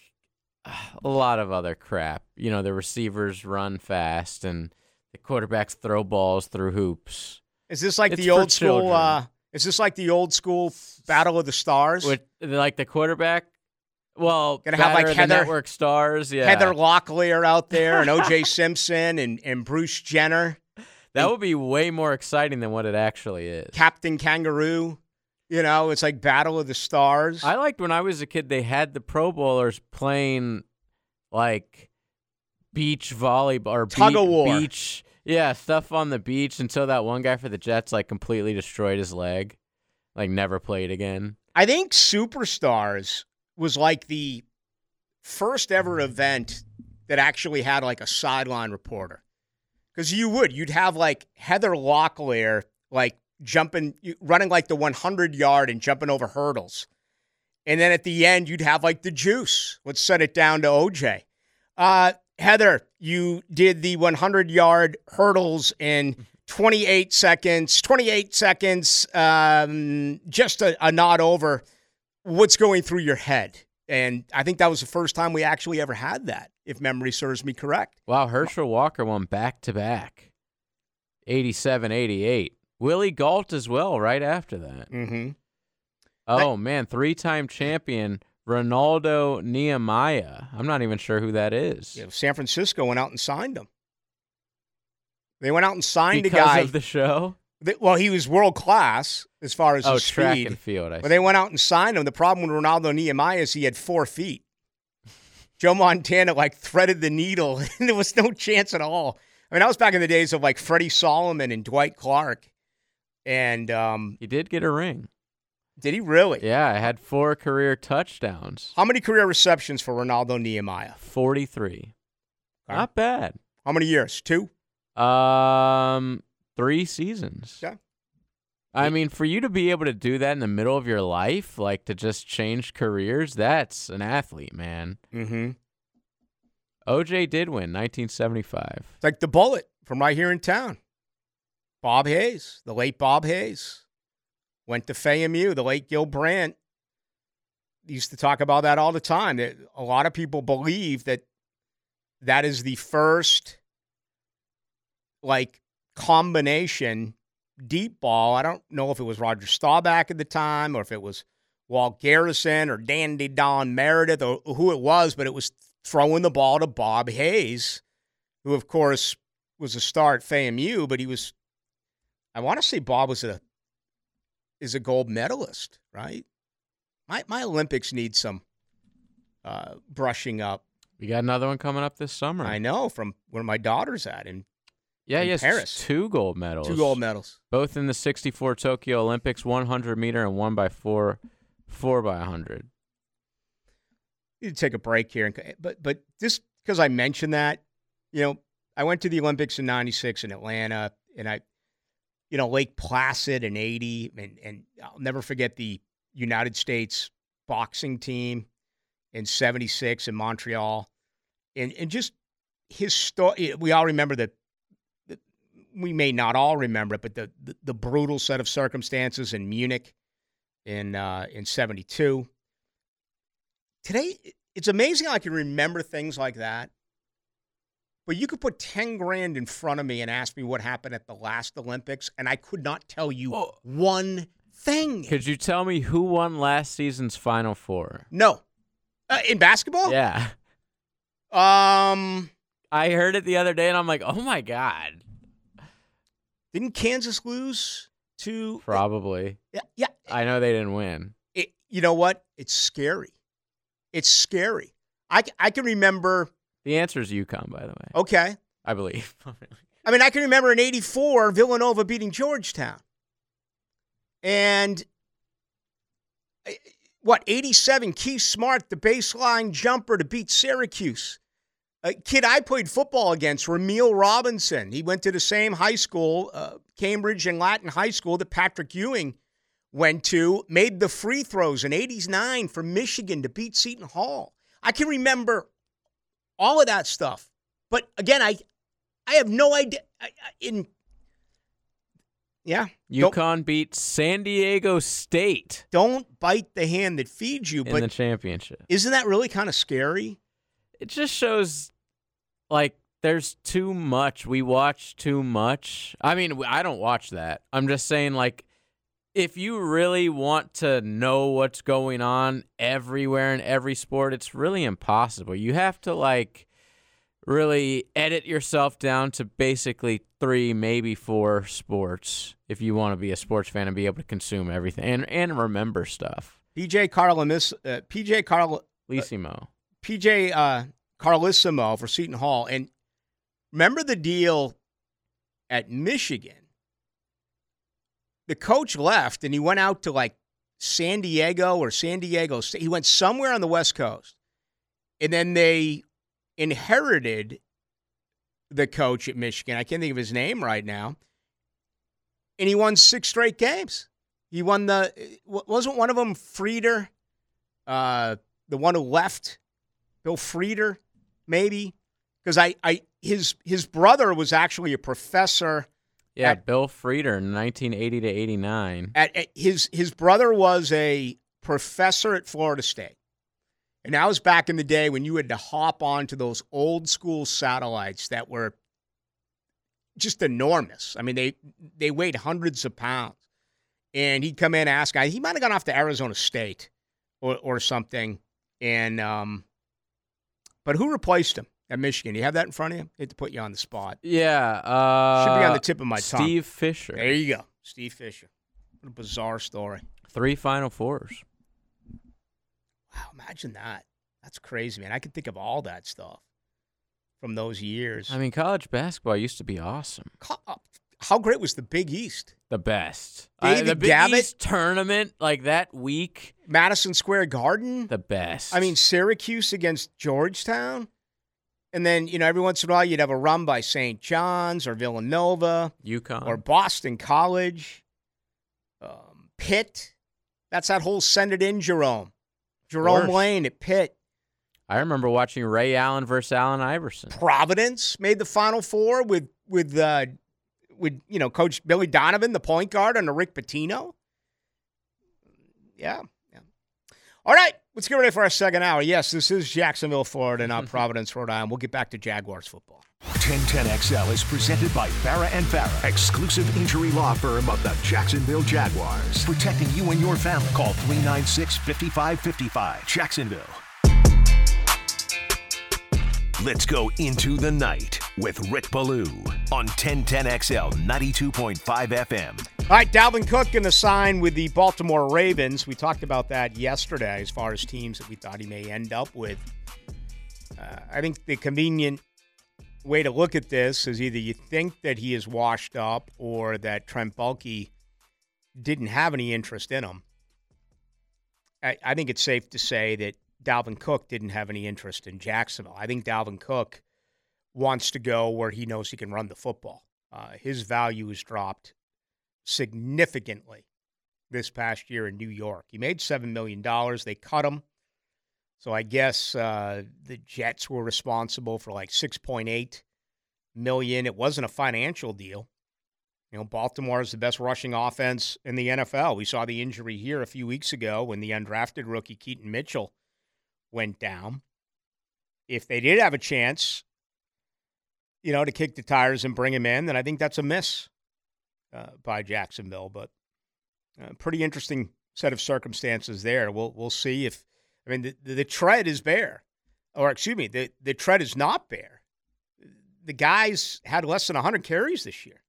a lot of other crap. You know, the receivers run fast and the quarterbacks throw balls through hoops. Is this like It's the old school? Uh, is this like the old school Battle of the Stars? With like the quarterback, well, Gonna have, like, Battle of the Heather- network stars. Yeah, Heather Locklear out there and O.J. Simpson and, and Bruce Jenner, that would be way more exciting than what it actually is. Captain Kangaroo. You know, it's like Battle of the Stars. I liked when I was a kid. They had the Pro Bowlers playing like beach volleyball or Tug of war. beach, yeah, stuff on the beach until that one guy for the Jets like completely destroyed his leg, like never played again. I think Superstars was like the first ever event that actually had like a sideline reporter. Because you would, you'd have like Heather Locklear, like jumping, running like the 100 yard and jumping over hurdles. And then at the end, you'd have like the juice. Let's set it down to OJ. Uh, Heather, you did the 100 yard hurdles in 28 seconds. 28 seconds, um, just a, a nod over. What's going through your head? And I think that was the first time we actually ever had that, if memory serves me correct. Wow, Herschel Walker won back to back, 87 88. Willie Gault as well, right after that. Mm-hmm. Oh, man, three time champion Renaldo Nehemiah. I'm not even sure who that is. Know, San Francisco went out and signed him. They went out and signed because a guy. of the show? that- well, he was world class as far as Oh, his track speed. and field. I But they went out and signed him. The problem with Renaldo Nehemiah is he had four feet. Joe Montana like threaded the needle, and there was no chance at all. I mean, that was back in the days of like Freddie Solomon and Dwight Clark. And um, He did get a ring. did he really? Yeah, I had four career touchdowns. How many career receptions for Renaldo Nehemiah? 43. Okay. Not bad. How many years? Two? Um, three seasons. Yeah. I mean, for you to be able to do that in the middle of your life, like to just change careers, that's an athlete, man. Mm-hmm. OJ did win 1975. It's like the bullet from right here in town. Bob Hayes, the late Bob Hayes, went to FAMU. The late Gil Brandt used to talk about that all the time. A lot of people believe that that is the first like combination deep ball. I don't know if it was Roger Staubach at the time or if it was Walt Garrison or Dandy Don Meredith or who it was, but it was throwing the ball to Bob Hayes, who of course was a star at FAMU, but he was I want to say Bob was a is a gold medalist, right? My my Olympics need some uh, brushing up. We got another one coming up this summer. I know from where my daughter's at in yeah, in yes, Paris. two gold medals. two gold medals. Both in the 64 Tokyo Olympics, 100 meter and one by four, four by 100. need to take a break here, and, but but just because I mentioned that, you know, I went to the Olympics in '96 in Atlanta, and I, you know, Lake Placid in '80, and and I'll never forget the United States boxing team in '76 in Montreal, and and just his story. We all remember that. We may not all remember it, but the, the, the brutal set of circumstances in Munich in uh, in '72 today it's amazing I can remember things like that. But you could put 10 grand in front of me and ask me what happened at the last Olympics, and I could not tell you Oh. one thing. Could you tell me who won last season's Final Four? no. Uh, in basketball? Yeah. Um, I heard it the other day and I'm like, oh my God. didn't Kansas lose to. Probably. Yeah. yeah. I know they didn't win. It, you know what? It's scary. It's scary. I I can remember. The answer is UConn, by the way. Okay. I believe. I mean, I can remember in '84 Villanova beating Georgetown, and what 87 Keith Smart, the baseline jumper to beat Syracuse. A kid I played football against, Rumeal Robinson. He went to the same high school, uh, Cambridge and Latin High School that Patrick Ewing went to. Made the free throws in '89 for Michigan to beat Seton Hall. I can remember all of that stuff, but again, I I have no idea. I, I, in yeah, UConn beat San Diego State. Don't bite the hand that feeds you. In but the championship, isn't that really kind of scary? It just shows, like, there's too much. We watch too much. I mean, I don't watch that. I'm just saying, like, if you really want to know what's going on everywhere in every sport, it's really impossible. You have to, like, really edit yourself down to basically three, maybe four sports if you want to be a sports fan and be able to consume everything and, and remember stuff. PJ Carlimis, uh, PJ Carl Lissimo. Uh, PJ uh, Carlesimo for Seton Hall. And remember the deal at Michigan? The coach left and he went out to like San Diego or San Diego State. He went somewhere on the West Coast. And then they inherited the coach at Michigan. I can't think of his name right now. And he won six straight games. He won the wasn't one of them Frieder, uh, the one who left, Bill Frieder, maybe because I, I his his brother was actually a professor. Yeah, at, Bill Frieder, 1980 to 89. At, at his his brother was a professor at Florida State. And that was back in the day when you had to hop onto those old school satellites that were just enormous. I mean, they they weighed hundreds of pounds. And he'd come in and ask, he might have gone off to Arizona State or, or something. And um, but who replaced him at Michigan? You have that in front of you? I hate to put you on the spot. Yeah, uh, should be on the tip of my Steve tongue. Steve Fisher. There you go, Steve Fisher. What a bizarre story. Three Final Fours. Wow, imagine that. That's crazy, man. I can think of all that stuff from those years. I mean, college basketball used to be awesome. Uh, how great was the Big East? The best. David uh, the Big Gavitt East tournament like that week. Madison Square Garden. The best. I mean, Syracuse against Georgetown. And then, you know, every once in a while you'd have a run by St. John's or Villanova. UConn. Or Boston College. Um, Pitt. That's that whole send it in, Jerome. Jerome Lane at Pitt. I remember watching Ray Allen versus Allen Iverson. Providence made the Final Four with with uh, with you know Coach Billy Donovan, the point guard, under Rick Pitino. Yeah, yeah. All right, let's get ready for our second hour. Yes, this is Jacksonville, Florida, not Providence, Rhode Island. We'll get back to Jaguars football. 1010XL is presented by Farah and Farah, exclusive injury law firm of the Jacksonville Jaguars. Protecting you and your family. Call 396 5555. Jacksonville. Let's go into the night with Rick Ballou on 1010XL 92.5 FM. All right, Dalvin Cook going to sign with the Baltimore Ravens. We talked about that yesterday as far as teams that we thought he may end up with. Uh, I think the convenient way to look at this is either you think that he is washed up or that Trent Baalke didn't have any interest in him. I, I think it's safe to say that Dalvin Cook didn't have any interest in Jacksonville. I think Dalvin Cook wants to go where he knows he can run the football. Uh, his value has dropped significantly this past year in New York. He made $7 million. They cut him. So I guess uh, the Jets were responsible for like 6.8 million. It wasn't a financial deal. You know, Baltimore is the best rushing offense in the NFL. We saw the injury here a few weeks ago when the undrafted rookie Keaton Mitchell went down. If they did have a chance, you know, to kick the tires and bring him in, then I think that's a miss uh, by Jacksonville. But uh, pretty interesting set of circumstances there. We'll we'll see if I mean the, the, the tread is bare, or excuse me, the the tread is not bare. The guy's had less than 100 carries this year.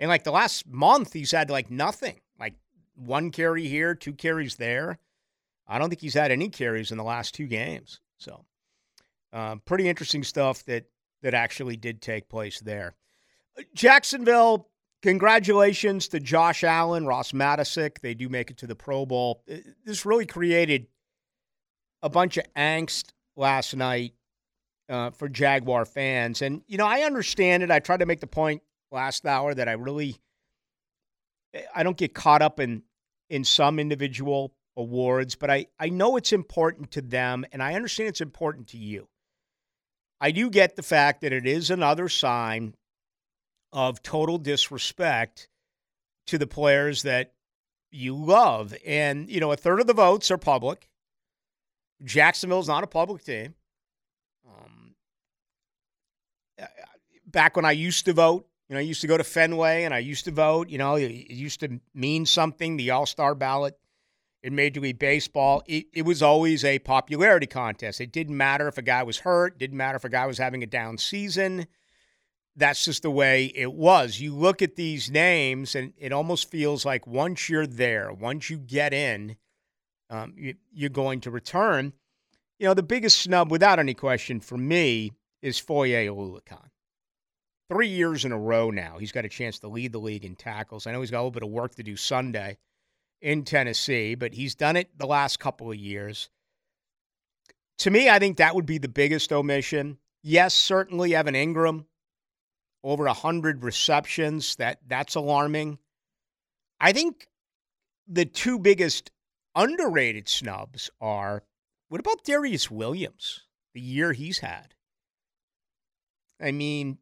and like the last month, he's had like nothing, like one carry here, two carries there. I don't think he's had any carries in the last two games. So, um, pretty interesting stuff that that actually did take place there. Jacksonville congratulations to Josh Allen, Ross Matiscik. They do make it to the Pro Bowl. This really created a bunch of angst last night uh, for Jaguar fans. And, you know, I understand it. I tried to make the point last hour that I really I don't get caught up in in some individual awards, but I, I know it's important to them and I understand it's important to you. I do get the fact that it is another sign of total disrespect to the players that you love. And, you know, a third of the votes are public. Jacksonville's not a public team. Um, back when I used to vote, you know, I used to go to Fenway and I used to vote. You know, it used to mean something, the All Star ballot in Major League Baseball. It, it, was always a popularity contest. It didn't matter if a guy was hurt, didn't matter if a guy was having a down season. That's just the way it was. You look at these names, and it almost feels like once you're there, once you get in, um, you, you're going to return. You know, the biggest snub, without any question, for me is Foye Oluokun three years in a row now. He's got a chance to lead the league in tackles. I know he's got a little bit of work to do Sunday in Tennessee, but he's done it the last couple of years. To me, I think that would be the biggest omission. Yes, certainly Evan Engram, over 100 receptions. That That's alarming. I think the two biggest underrated snubs are what about Darious Williams, the year he's had? I mean,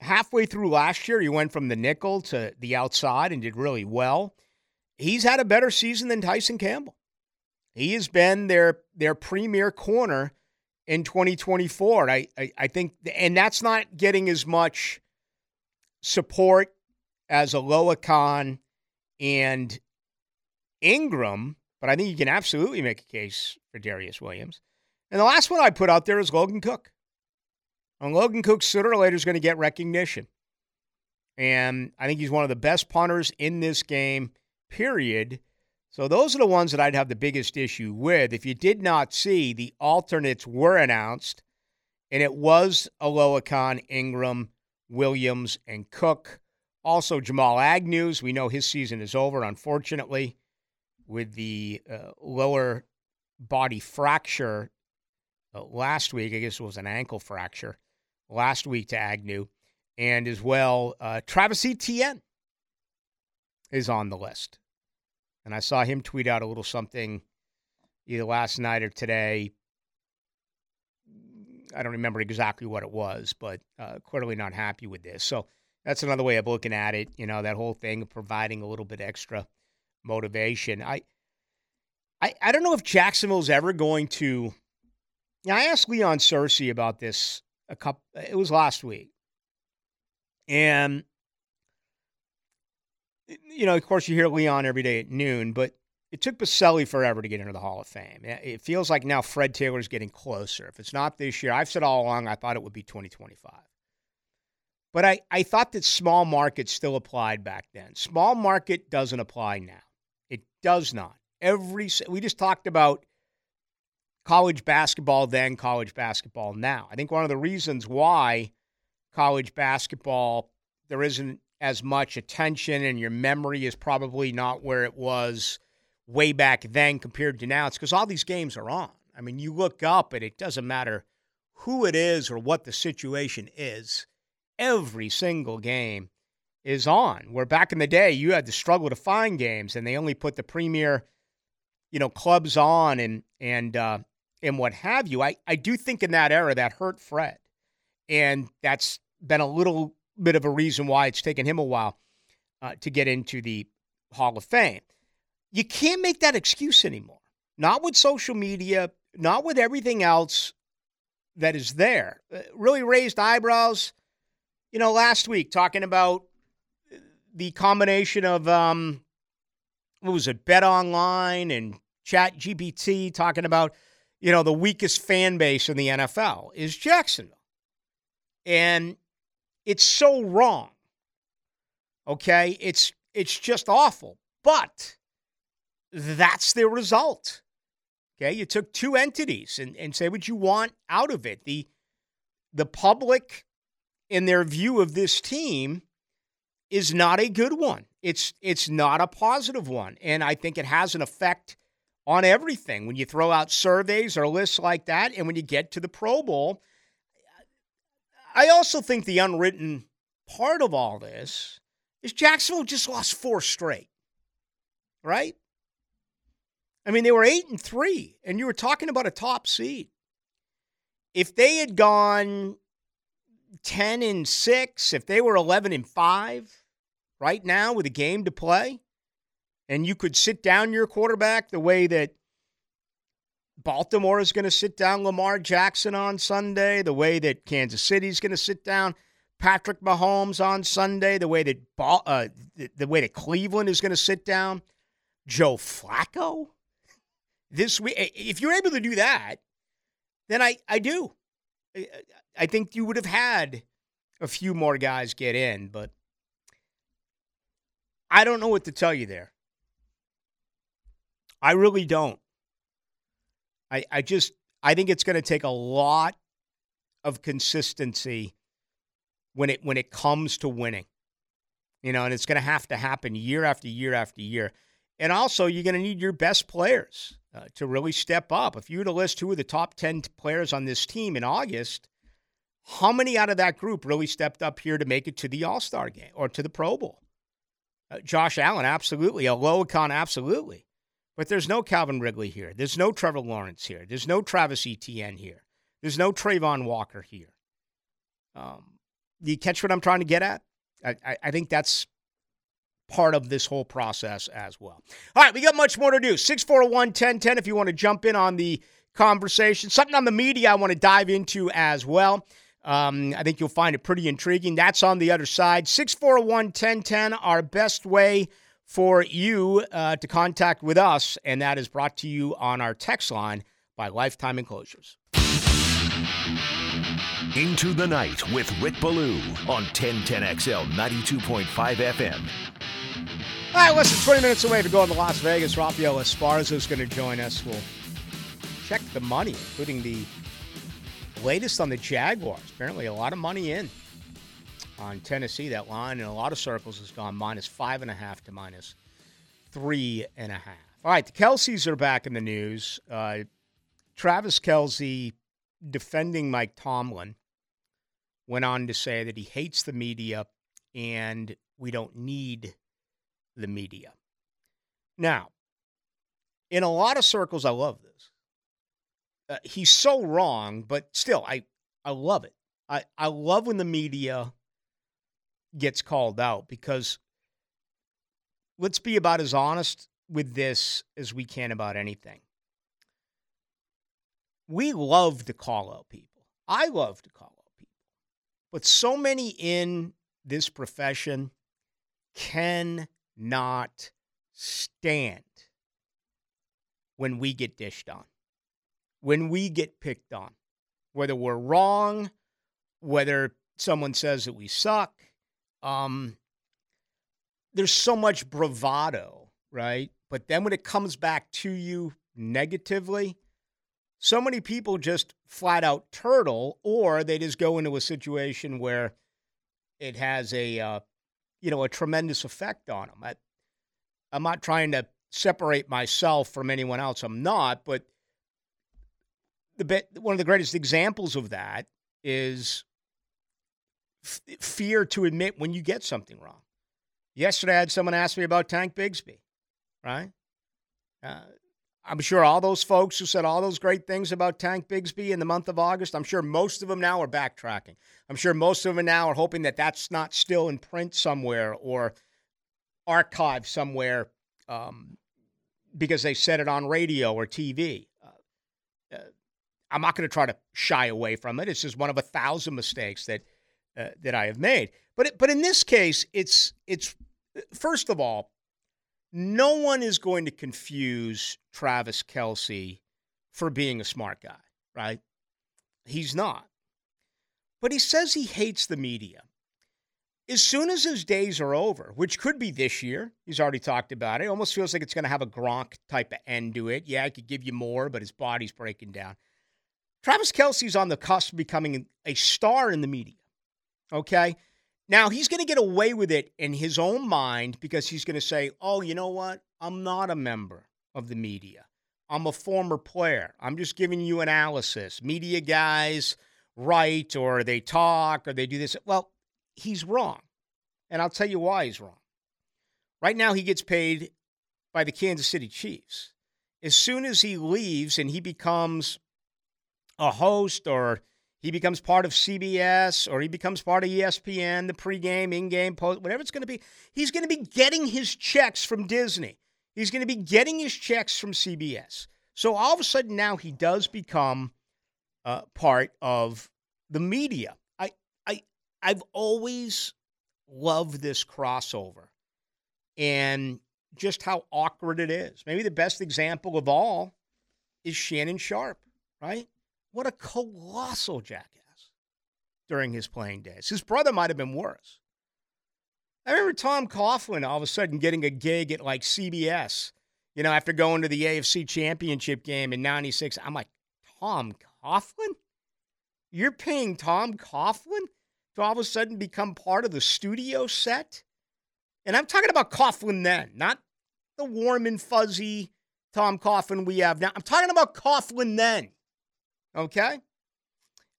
halfway through last year, he went from the nickel to the outside and did really well. He's had a better season than Tyson Campbell. He has been their their premier corner in 2024. I, I, I think, and that's not getting as much support as Oluokun and Engram, but I think you can absolutely make a case for Darious Williams. And the last one I put out there is Logan Cooke. And Logan Cooke sooner or later is going to get recognition. And I think he's one of the best punters in this game, period. So those are the ones that I'd have the biggest issue with. If you did not see, the alternates were announced, and it was Oluokun, Engram, Williams, and Cook. Also, Jamal Agnews. We know his season is over, unfortunately, with the uh, lower body fracture uh, last week. I guess it was an ankle fracture last week to Agnew. And as well, uh, Travis Etienne is on the list. And I saw him tweet out a little something either last night or today. I don't remember exactly what it was, but uh, clearly not happy with this. So that's another way of looking at it. You know, that whole thing of providing a little bit extra motivation. I, I, I don't know if Jacksonville's ever going to. I asked Leon Searcy about this a couple. It was last week, and you know, of course, you hear Leon every day at noon, but it took Boselli forever to get into the Hall of Fame. It feels like now Fred Taylor's getting closer. If it's not this year, I've said all along I thought it would be 2025. But I, I thought that small market still applied back then. Small market doesn't apply now. It does not. Every we just talked about college basketball then, college basketball now. I think one of the reasons why college basketball there isn't as much attention and your memory is probably not where it was way back then compared to now. It's because all these games are on. I mean, you look up and it doesn't matter who it is or what the situation is, every single game is on. Where back in the day, you had to struggle to find games and they only put the premier, you know, clubs on and, and, uh, and what have you. I, I do think in that era that hurt Fred. And that's been a little bit of a reason why it's taken him a while uh, to get into the Hall of Fame. You can't make that excuse anymore. Not with social media, not with everything else that is there. Uh, really raised eyebrows, you know, last week talking about the combination of, um, what was it, Bet Online and Chat GPT talking about you know, the weakest fan base in the NFL is Jacksonville. And it's so wrong. Okay? It's it's just awful. But that's the result. Okay? You took two entities and, and say what you want out of it. The the public in their view of this team is not a good one. It's it's not a positive one, and I think it has an effect on everything when you throw out surveys or lists like that, and when you get to the Pro Bowl. I also think the unwritten part of all this is Jacksonville just lost four straight, right? I mean, they were eight and three, and you were talking about a top seed. If they had gone 10 and 6, if they were 11 and 5 right now with a game to play, and you could sit down your quarterback the way that Baltimore is going to sit down Lamar Jackson on Sunday, the way that Kansas City is going to sit down Patrick Mahomes on Sunday, the way that uh, the, way that Cleveland is going to sit down Joe Flacco this week. If you're able to do that, then I, I do. I think you would have had a few more guys get in, but I don't know what to tell you there. I really don't. I, I just I think it's going to take a lot of consistency when it when it comes to winning. You know, and it's going to have to happen year after year after year. And also, you're going to need your best players uh, to really step up. If you were to list who are the top 10 players on this team in August, how many out of that group really stepped up here to make it to the All Star game or to the Pro Bowl? Uh, Josh Allen, absolutely. Oluokun, absolutely. But there's no Calvin Ridley here. There's no Trevor Lawrence here. There's no Travis Etienne here. There's no Travon Walker here. Um, do you catch what I'm trying to get at? I, I, I think that's part of this whole process as well. All right, we got much more to do. 641 1010 if you want to jump in on the conversation. Something on the media I want to dive into as well. Um, I think you'll find it pretty intriguing. That's on the other side. 641 1010, our best way for you uh, to contact with us, and that is brought to you on our text line by Lifetime Enclosures. Into the Night with Rick Ballou on 1010XL 92.5 FM. All right, less than 20 minutes away to go to Las Vegas. Rafael Esparza is going to join us. We'll check the money, including the latest on the Jaguars. Apparently, a lot of money in on Tennessee. That line in a lot of circles has gone minus five and a half to minus three and a half. All right, the Kelces are back in the news. Uh, Travis Kelce defending Mike Tomlin went on to say that he hates the media and we don't need the media. Now, in a lot of circles, I love this. Uh, he's so wrong, but still, I, I love it. I, I love when the media gets called out because let's be about as honest with this as we can about anything. We love to call out people. I love to call out people. But so many in this profession cannot stand when we get dished on, when we get picked on, whether we're wrong, whether someone says that we suck. Um, there's so much bravado, right? But then when it comes back to you negatively, so many people just flat out turtle, or they just go into a situation where it has a, uh, you know, a tremendous effect on them. I, I'm not trying to separate myself from anyone else. I'm not, but the bit one of the greatest examples of that is f- fear to admit when you get something wrong. Yesterday, I had someone ask me about Tank Bigsby, right? Uh, I'm sure all those folks who said all those great things about Tank Bigsby in the month of August, I'm sure most of them now are backtracking. I'm sure most of them now are hoping that that's not still in print somewhere or archived somewhere um, because they said it on radio or TV. Uh, uh, I'm not going to try to shy away from it. It's just one of a thousand mistakes that uh, that I have made. But it, but in this case, it's it's first of all, no one is going to confuse Travis Kelce for being a smart guy, right? He's not. But he says he hates the media. As soon as his days are over, which could be this year, he's already talked about it. it almost feels like it's going to have a Gronk type of end to it. Yeah, I could give you more, but his body's breaking down. Travis Kelce's on the cusp of becoming a star in the media. Okay? Now he's going to get away with it in his own mind because he's going to say, "Oh, you know what? I'm not a member of the media. I'm a former player. I'm just giving you analysis. Media guys write or they talk or they do this." Well, he's wrong. And I'll tell you why he's wrong. Right now he gets paid by the Kansas City Chiefs. As soon as he leaves and he becomes a host or he becomes part of CBS or he becomes part of ESPN, the pregame, in-game, post, whatever it's going to be. He's going to be getting his checks from Disney. He's going to be getting his checks from CBS. So all of a sudden now he does become uh, part of the media. I I I've always loved this crossover and just how awkward it is. Maybe the best example of all is Shannon Sharpe, right? What a colossal jackass during his playing days. His brother might have been worse. I remember Tom Coughlin all of a sudden getting a gig at like CBS, you know, after going to the AFC championship game in 96. I'm like, Tom Coughlin? You're paying Tom Coughlin to all of a sudden become part of the studio set? And I'm talking about Coughlin then, not the warm and fuzzy Tom Coughlin we have now. I'm talking about Coughlin then. Okay?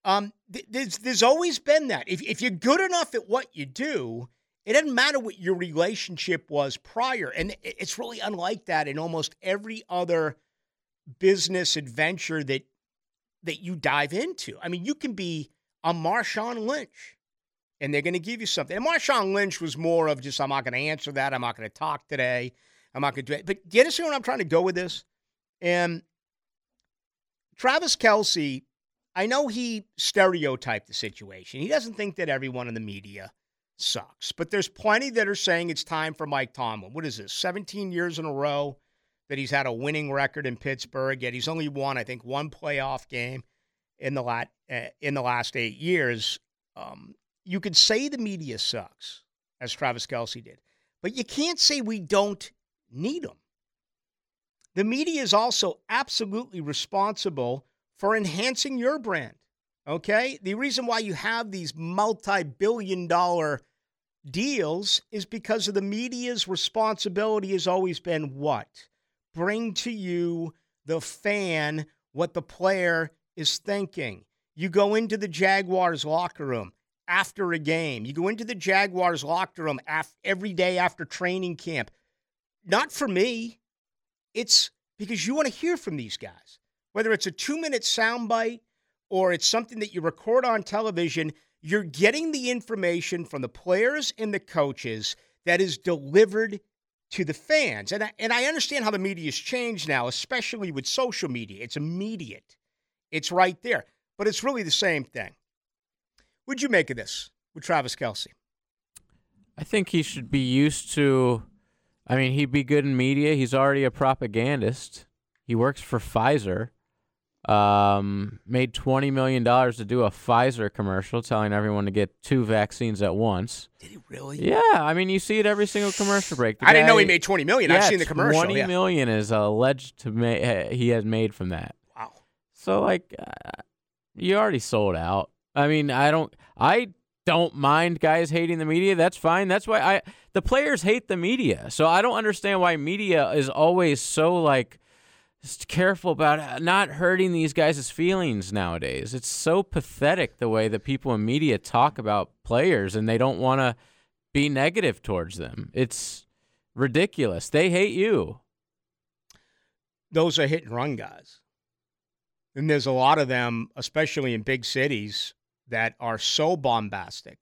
Um, th- there's, there's always been that. If, if you're good enough at what you do, it doesn't matter what your relationship was prior. And it's really unlike that in almost every other business adventure that that you dive into. I mean, you can be a Marshawn Lynch and they're going to give you something. And Marshawn Lynch was more of just, I'm not going to answer that. I'm not going to talk today. I'm not going to do it. But get us what I'm trying to go with this. And Travis Kelce, I know he stereotyped the situation. He doesn't think that everyone in the media sucks, but there's plenty that are saying it's time for Mike Tomlin. What is this, 17 years in a row that he's had a winning record in Pittsburgh, yet he's only won, I think, one playoff game in the, lat, uh, in the last eight years. Um, you could say the media sucks, as Travis Kelce did, but you can't say we don't need them. The media is also absolutely responsible for enhancing your brand. Okay? The reason why you have these multi billion dollar deals is because of the media's responsibility has always been what? Bring to you, the fan, what the player is thinking. You go into the Jaguars locker room after a game, you go into the Jaguars locker room af- every day after training camp. Not for me. It's because you want to hear from these guys. Whether it's a two minute soundbite or it's something that you record on television, you're getting the information from the players and the coaches that is delivered to the fans. And I, and I understand how the media has changed now, especially with social media. It's immediate, it's right there, but it's really the same thing. What'd you make of this with Travis Kelce? I think he should be used to I mean, he'd be good in media. He's already a propagandist. He works for Pfizer. Um, made twenty million dollars to do a Pfizer commercial telling everyone to get two vaccines at once. Did he really? Yeah, I mean, you see it every single commercial break. The I didn't know he made twenty million. Yeah, I've seen the commercial. Twenty yeah. million is alleged to make he has made from that. Wow. So like, uh, you already sold out. I mean, I don't. I don't mind guys hating the media. That's fine. That's why I the players hate the media. So I don't understand why media is always so like careful about not hurting these guys' feelings nowadays. It's so pathetic the way that people in media talk about players and they don't want to be negative towards them. It's ridiculous. They hate you. Those are hit and run guys. And there's a lot of them, especially in big cities, that are so bombastic,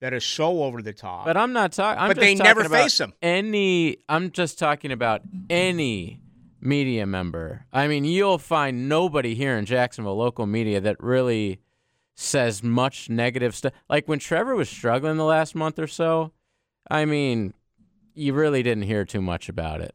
that are so over the top. But I'm not talking. But they never face them. Any. I'm just talking about any media member. I mean, you'll find nobody here in Jacksonville, local media, that really says much negative stuff. Like when Trevor was struggling the last month or so. I mean, you really didn't hear too much about it.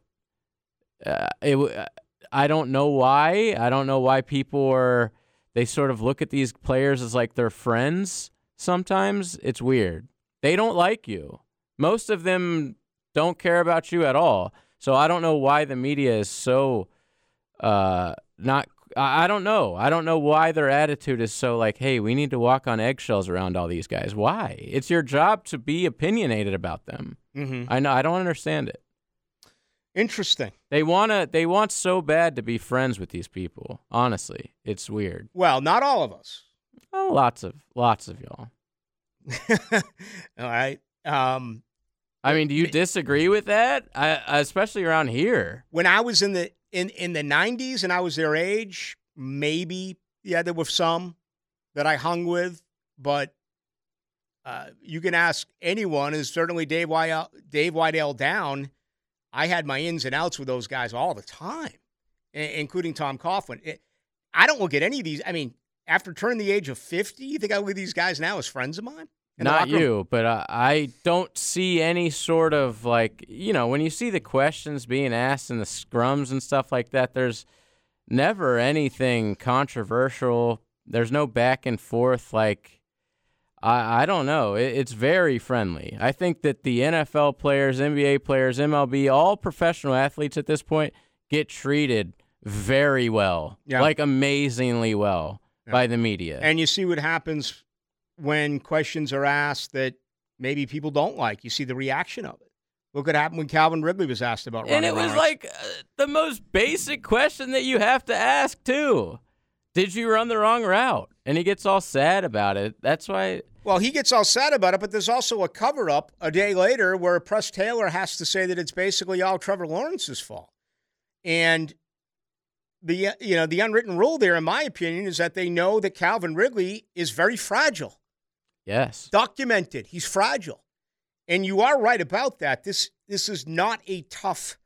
Uh, it. I don't know why. I don't know why people are they sort of look at these players as like their friends sometimes. It's weird. They don't like you. Most of them don't care about you at all. So I don't know why the media is so uh, not I I don't know. I don't know why their attitude is so like, hey, we need to walk on eggshells around all these guys. Why? It's your job to be opinionated about them. Mm-hmm. I know. I don't understand it. Interesting. They wanna. They want so bad to be friends with these people. Honestly, it's weird. Well, not all of us. Oh, lots of lots of y'all. all right. Um, I mean, do you disagree with that? I, especially around here. when I was in the in in the '90s and I was their age, maybe yeah, there were some that I hung with, but uh, you can ask anyone. And certainly Dave Wydell, Dave Wydell down. I had my ins and outs with those guys all the time, including Tom Coughlin. I don't look at any of these. I mean, after turning the age of 50, you think I look at these guys now as friends of mine? Not you, but uh, I don't see any sort of like, you know, when you see the questions being asked in the scrums and stuff like that, there's never anything controversial. There's no back and forth. Like, I, I don't know. It, it's very friendly. I think that the NFL players, NBA players, MLB, all professional athletes at this point get treated very well, Yeah. like amazingly well Yeah. by the media. And you see what happens when questions are asked that maybe people don't like. You see the reaction of it. Look what happened when Calvin Ridley was asked about And it was like uh, the most basic question that you have to ask too. Did you run the wrong route? And he gets all sad about it. That's why well, he gets all sad about it, but there's also a cover up a day later where Press Taylor has to say that it's basically all Trevor Lawrence's fault. And the you know the unwritten rule there, in my opinion, is that they know that Calvin Ridley is very fragile. yes. documented. He's fragile. And you are right about that. This this is not a tough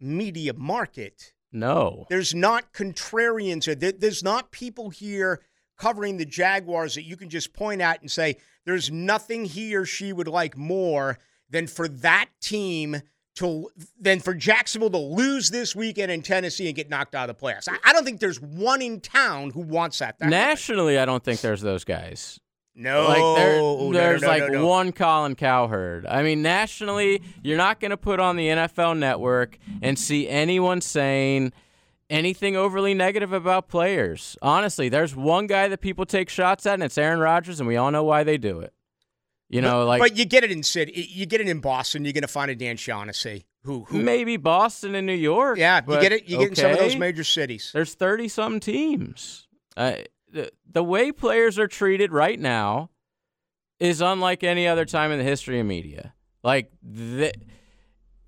media market. No. There's not contrarians. There's not people here covering the Jaguars that you can just point at and say, there's nothing he or she would like more than for that team to than for Jacksonville to lose this weekend in Tennessee and get knocked out of the playoffs. I, I don't think there's one in town who wants that. that Nationally, I don't think there's those guys. no, like there, no, no, there's no, like no, no. one Colin Cowherd. I mean, nationally, you're not going to put on the NFL Network and see anyone saying anything overly negative about players. Honestly, there's one guy that people take shots at, and it's Aaron Rodgers, and we all know why they do it. You know, like but you get it in city. You get it in Boston. You're going to find a Dan Shaughnessy who, who maybe Boston and New York. yeah, you get it. You get in some of those major cities. There's 30 some teams. Uh, the, the way players are treated right now is unlike any other time in the history of media. Like, the,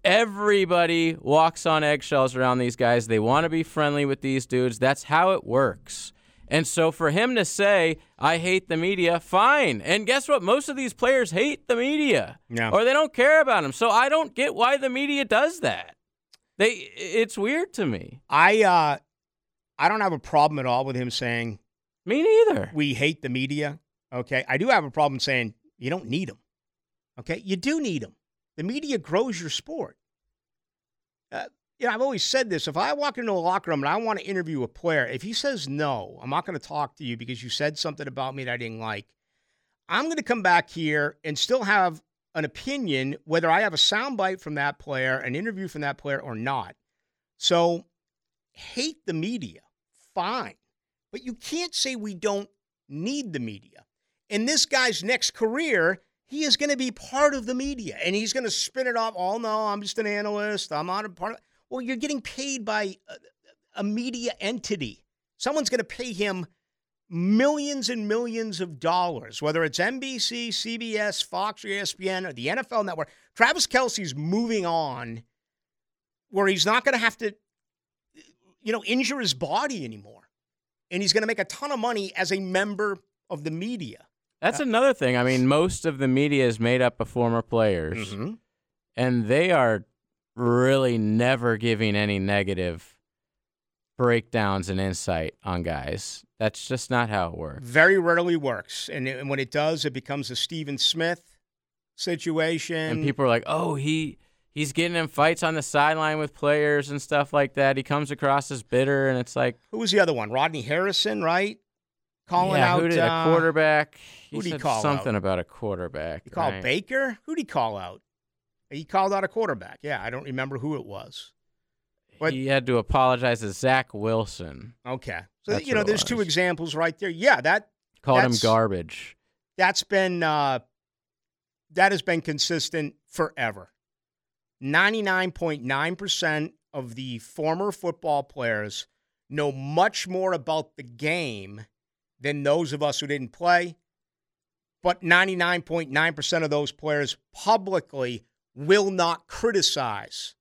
everybody walks on eggshells around these guys. They want to be friendly with these dudes. That's how it works. And so for him to say, I hate the media, fine. And guess what? Most of these players hate the media Yeah. or they don't care about him. So I don't get why the media does that. They, it's weird to me. I uh, I don't have a problem at all with him saying Me neither. we hate the media. Okay, I do have a problem saying you don't need them. Okay, you do need them. The media grows your sport. Uh, you know, I've always said this. If I walk into a locker room and I want to interview a player, if he says no, I'm not going to talk to you because you said something about me that I didn't like. I'm going to come back here and still have an opinion whether I have a soundbite from that player, an interview from that player, or not. So, hate the media, fine, but you can't say we don't need the media. In this guy's next career, he is going to be part of the media and he's going to spin it off. Oh, no, I'm just an analyst. I'm not a part of Well, you're getting paid by a, a media entity. Someone's going to pay him millions and millions of dollars, whether it's NBC, CBS, Fox, or ESPN, or the NFL network. Travis Kelce's moving on where he's not going to have to, you know, injure his body anymore. And he's going to make a ton of money as a member of the media. That's another thing. I mean, most of the media is made up of former players, Mm-hmm. and they are really never giving any negative breakdowns and insight on guys. That's just not how it works. Very rarely works. And, and when it does, it becomes a Steven Smith situation. And people are like, "Oh, he he's getting in fights on the sideline with players and stuff like that. He comes across as bitter." And it's like, Who was the other one? Rodney Harrison, right? Calling yeah, out who did, uh, a quarterback? He who'd he said call something out? about a quarterback. He called right? Baker? Who'd he call out? He called out a quarterback. Yeah, I don't remember who it was. But- he had to apologize to Zach Wilson. Okay. So That's you know, there's two examples right there. Yeah, that called him garbage. That's been uh, that has been consistent forever. 99.9% of the former football players know much more about the game than those of us who didn't play. But 99.9% of those players publicly will not criticize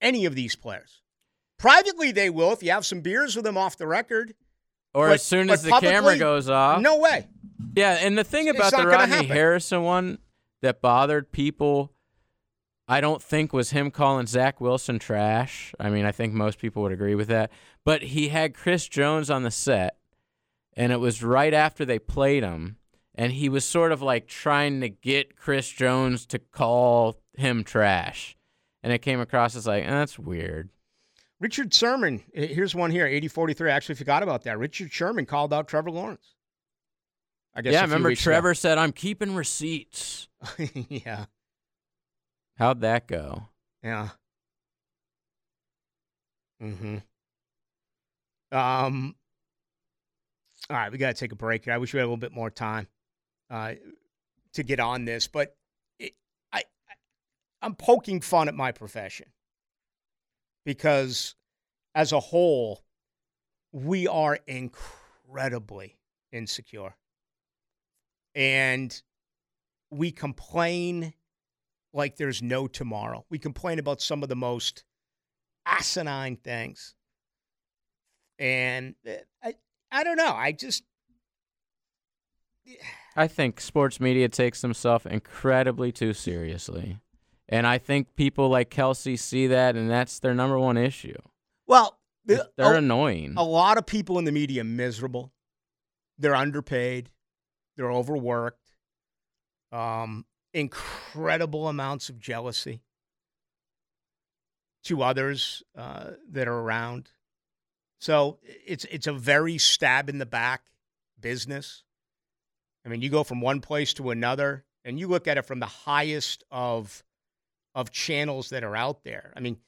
any of these players. Privately, they will if you have some beers with them off the record. Or But- as soon as the camera goes off. No way. Yeah, and the thing It's about the Rodney. Harrison one that bothered people, I don't think was him calling Zach Wilson trash. I mean, I think most people would agree with that. But he had Chris Jones on the set, and it was right after they played him, and he was sort of like trying to get Chris Jones to call him trash. And it came across as like, eh, that's weird. Richard Sherman, eh, here's one here, 8043. I actually forgot about that. Richard Sherman called out Trevor Lawrence. I guess. yeah, few remember weeks ago. Trevor said, I'm keeping receipts. yeah, How'd that go? yeah. Mm-hmm. Um. All right, we got to take a break here. I wish we had a little bit more time uh, to get on this, but it, I, I, I'm poking fun at my profession because, as a whole, we are incredibly insecure, and we complain like there's no tomorrow. We complain about some of the most asinine things. And uh, I I don't know. I just I think sports media takes themselves incredibly too seriously. And I think people like Kelce see that, and that's their number one issue. well, the- They're a, annoying. a lot of people in the media miserable. They're underpaid. They're overworked. Um, incredible amounts of jealousy to others uh, that are around. So it's it's a very stab in the back business. I mean, you go from one place to another, and you look at it from the highest of of channels that are out there. I mean,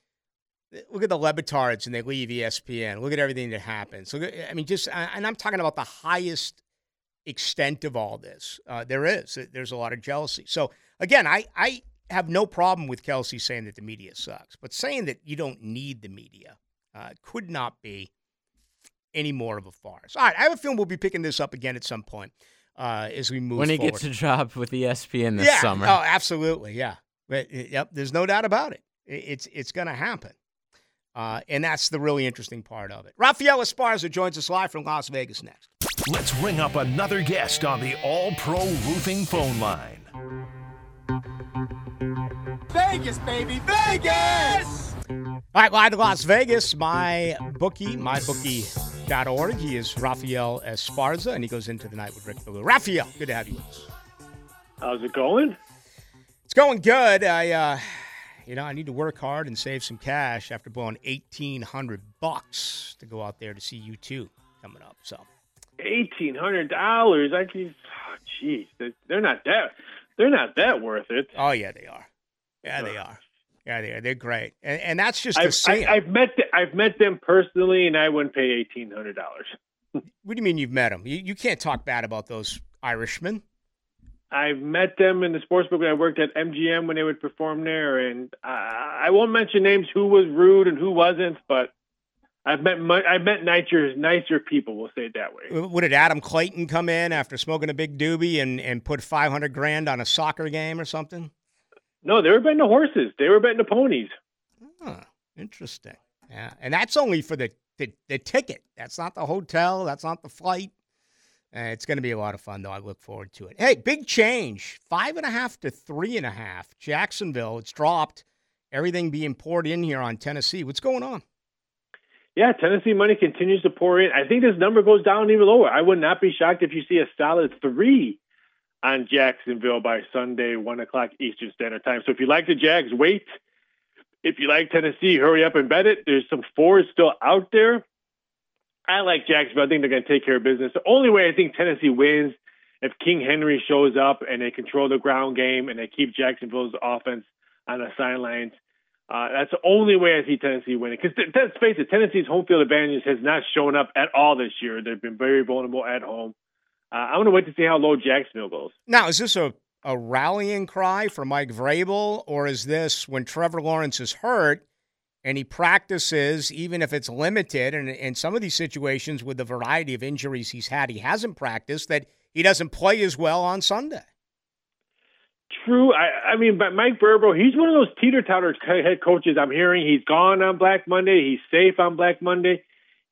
look at the Le Batards and they leave ESPN. Look at everything that happens. Look at, I mean, just and I'm talking about the highest extent of all this. Uh, there is there's a lot of jealousy. So again, I I have no problem with Kelce saying that the media sucks, but saying that you don't need the media uh, could not be any more of a farce. All right, I have a feeling we'll be picking this up again at some point uh, as we move when he forward. gets a job with ESPN this yeah. summer. Oh, absolutely. Yeah. But, yep. There's no doubt about it. It's it's going to happen. Uh, and that's the really interesting part of it. Rafael Esparza joins us live from Las Vegas next. Let's ring up another guest on the All Pro Roofing phone line. Vegas, baby, Vegas! All right, live to Las Vegas, my bookie, mybookie.org. He is Rafael Esparza, and he goes into the night with Rick Ballou. Rafael, good to have you. How's it going? It's going good. I, uh, you know, I need to work hard and save some cash after blowing eighteen hundred bucks to go out there to see you two coming up. So Eighteen hundred dollars. I can. Oh, jeez, they're, they're not that. They're not that worth it. Oh yeah, they are. Yeah, they are. Yeah, they are. They're great, and and that's just I've, see I. I've met. The, I've met them personally, and I wouldn't pay eighteen hundred dollars. What do you mean you've met them? You, you can't talk bad about those Irishmen. I've met them in the sports book when I worked at MGM when they would perform there, and I, I won't mention names who was rude and who wasn't, but I've met mu- I've met nicer nicer people. We'll say it that way. What did Adam Clayton come in after smoking a big doobie and, and put five hundred grand on a soccer game or something? No, they were betting the horses. They were betting the ponies. Interesting. Yeah, and that's only for the, the, the ticket. That's not the hotel. That's not the flight. Uh, it's going to be a lot of fun, though. I look forward to it. Hey, big change. Five and a half to three and a half. Jacksonville, it's dropped. Everything being poured in here on Tennessee. What's going on? Yeah, Tennessee money continues to pour in. I think this number goes down even lower. I would not be shocked if you see a solid three on Jacksonville by Sunday, one o'clock Eastern Standard Time. So if you like the Jags, wait. If you like Tennessee, hurry up and bet it. There's some fours still out there. I like Jacksonville. I think they're going to take care of business. The only way I think Tennessee wins if King Henry shows up and they control the ground game and they keep Jacksonville's offense on the sidelines. Uh, that's the only way I see Tennessee winning. Because let's face it, Tennessee's home field advantage has not shown up at all this year. They've been very vulnerable at home. Uh, I want to wait to see how low Jacksonville goes. Now, is this a, a rallying cry for Mike Vrabel, or is this when Trevor Lawrence is hurt and he practices, even if it's limited, and in some of these situations with the variety of injuries he's had, he hasn't practiced, that he doesn't play as well on Sunday? True. I, I mean, but Mike Vrabel, he's one of those teeter totter head coaches. I'm hearing he's gone on Black Monday. He's safe on Black Monday.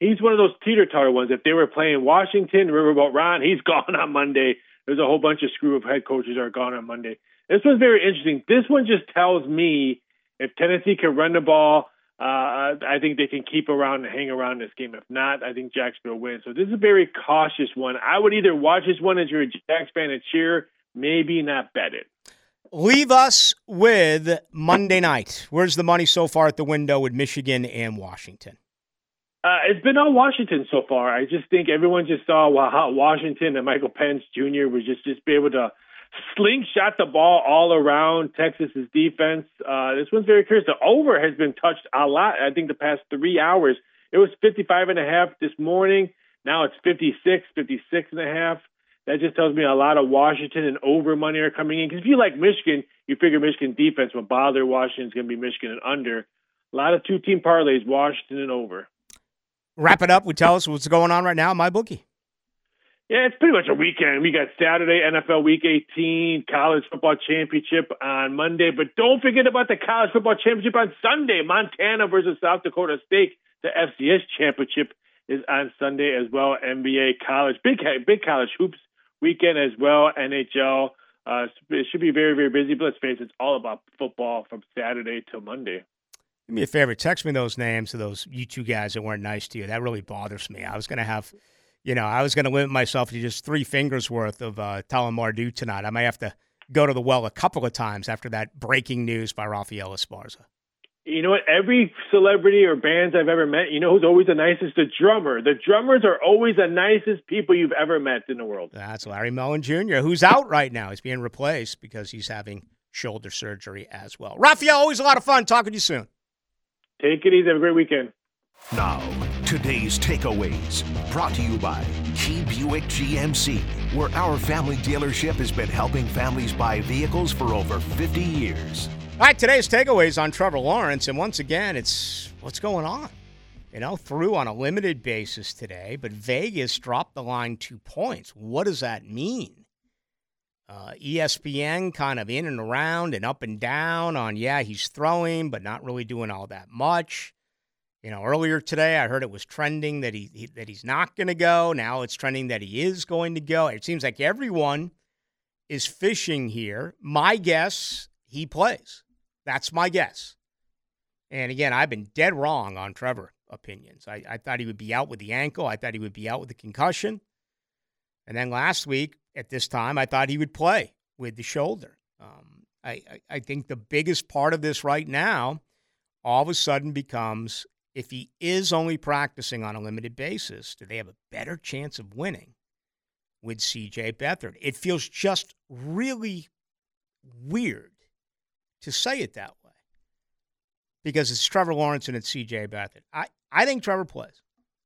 He's one of those teeter totter ones. If they were playing Washington, Riverboat Ron, he's gone on Monday. There's a whole bunch of screw of head coaches are gone on Monday. This one's very interesting. This one just tells me if Tennessee can run the ball, uh, I think they can keep around and hang around this game. If not, I think Jacksonville wins. So this is a very cautious one. I would either watch this one as you're a Jacks fan and cheer, maybe not bet it. Leave us with Monday night. Where's the money so far at the window with Michigan and Washington? Uh, it's been on Washington so far. I just think everyone just saw how Washington and Michael Penix Jr. was just just be able to slingshot the ball all around Texas's defense. Uh, this one's very curious. The over has been touched a lot. I think the past three hours. It was 55 and a half this morning. Now it's 56, 56 and a half that just tells me a lot of Washington and over money are coming in. Because if you like Michigan, you figure Michigan defense will bother Washington's going to be Michigan and under. A lot of two team parlays, Washington and over. Wrap it up. We tell us what's going on right now, my bookie. Yeah, it's pretty much a weekend. We got Saturday NFL Week 18, College Football Championship on Monday, but don't forget about the College Football Championship on Sunday. Montana versus South Dakota State. The FCS Championship is on Sunday as well. NBA college, big big college hoops weekend as well. NHL. Uh, it should be very, very busy, but let's face it, it's all about football from Saturday till Monday. Do me a favor, text me those names of those you two guys that weren't nice to you. That really bothers me. I was going to have, you know, I was going to limit myself to just three fingers worth of uh, Tyler Mardu tonight. I might have to go to the well a couple of times after that breaking news by Rafael Esparza. You know what? Every celebrity or bands I've ever met, you know who's always the nicest? The drummer. The drummers are always the nicest people you've ever met in the world. That's Larry Mullen Jr., who's out right now. He's being replaced because he's having shoulder surgery as well. Rafael, always a lot of fun. Talking to you soon. Take it easy. Have a great weekend. Now, today's takeaways brought to you by Key Buick GMC, where our family dealership has been helping families buy vehicles for over 50 years. All right, today's takeaways on Trevor Lawrence, and once again, it's what's going on. You know, through on a limited basis today, but Vegas dropped the line two points. What does that mean? Uh, ESPN kind of in and around and up and down on, yeah, he's throwing, but not really doing all that much. You know, earlier today I heard it was trending that he, he that he's not going to go. Now it's trending that he is going to go. It seems like everyone is fishing here. My guess, he plays. That's my guess. And again, I've been dead wrong on Trevor opinions. I, I thought he would be out with the ankle. I thought he would be out with the concussion. And then last week at this time, I thought he would play with the shoulder. Um, I, I, I think the biggest part of this right now all of a sudden becomes if he is only practicing on a limited basis, do they have a better chance of winning with CJ Beathard? It feels just really weird to say it that way because it's Trevor Lawrence and it's CJ Beathard. I, I think Trevor plays.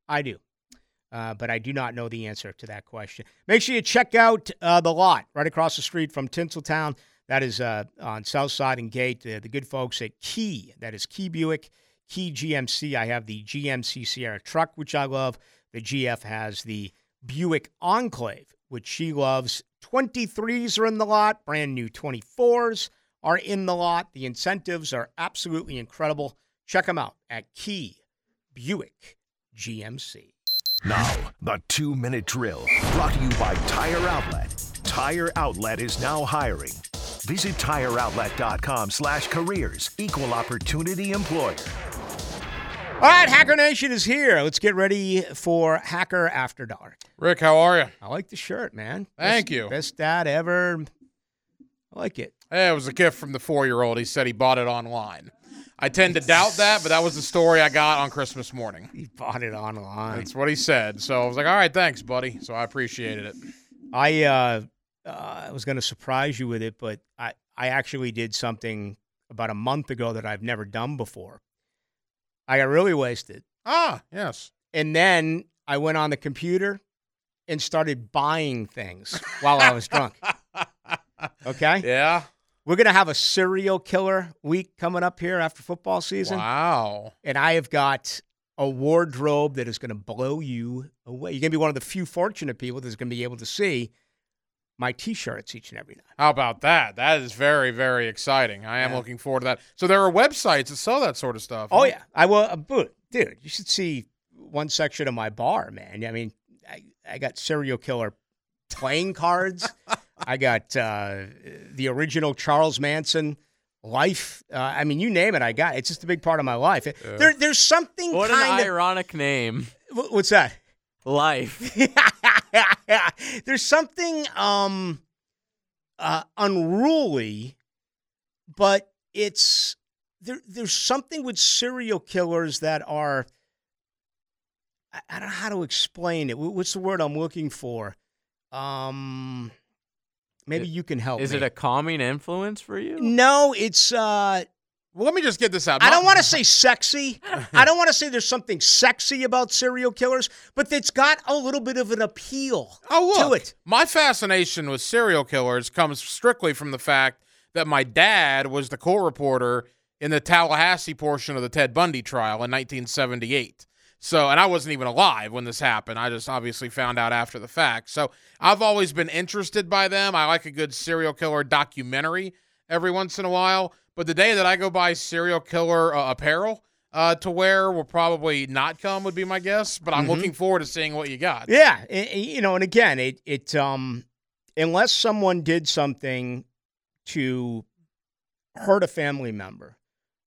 I do. Uh, but I do not know the answer to that question. Make sure you check out uh, the lot right across the street from Tinseltown. That is uh, on South Side and Gate. the good folks at Key, that is Key Buick, Key GMC. I have the GMC Sierra truck, which I love. The GF has the Buick Enclave, which she loves. 23s are in the lot, brand new 24s are in the lot. The incentives are absolutely incredible. Check them out at Key Buick GMC. Now, the two minute drill brought to you by Tire Outlet. Tire Outlet is now hiring. Visit tireoutlet.com slash careers. Equal opportunity employer. All right, Hacker Nation is here. Let's get ready for Hacker After Dark. Rick, how are you? I like the shirt, man. Thank best, you. Best dad ever. I like it. Hey, it was a gift from the four year old. He said he bought it online. I tend to doubt that, but that was the story I got on Christmas morning. He bought it online. That's what he said. So I was like, all right, thanks, buddy. So I appreciated it. I uh, uh, I was going to surprise you with it, but I, I actually did something about a month ago that I've never done before. I got really wasted. Ah, yes. And then I went on the computer and started buying things while I was drunk. Okay? Yeah. We're going to have a serial killer week coming up here after football season. Wow. And I have got a wardrobe that is going to blow you away. You're going to be one of the few fortunate people that's going to be able to see my t-shirts each and every night. How about that? That is very, very exciting. I am Yeah. looking forward to that. So there are websites that sell that sort of stuff. Oh huh? yeah, I will. Uh, but dude, you should see one section of my bar, man. I mean, I, I got serial killer playing cards. I got uh, the original Charles Manson life. Uh, I mean, you name it, I got. it. It's just a big part of my life. There, there's something What an kind of. ironic name. What's that? Life. there's something um uh unruly but it's there there's something with serial killers that are I, I don't know how to explain it what's the word i'm looking for um maybe It- you can help Is me. it a calming influence for you? no it's uh Well, let me just get this out. I don't want to say sexy. I don't want to say there's something sexy about serial killers, but it's got a little bit of an appeal Oh, to it. My fascination with serial killers comes strictly from the fact that my dad was the court reporter in the Tallahassee portion of the Ted Bundy trial in 1978. So, and I wasn't even alive when this happened. I just obviously found out after the fact. So, I've always been interested by them. I like a good serial killer documentary every once in a while. But the day that I go buy serial killer uh, apparel uh, to wear will probably not come, would be my guess. But I'm Mhm. looking forward to seeing what you got. Yeah, a- a- you know, and again, it it um unless someone did something to hurt a family member,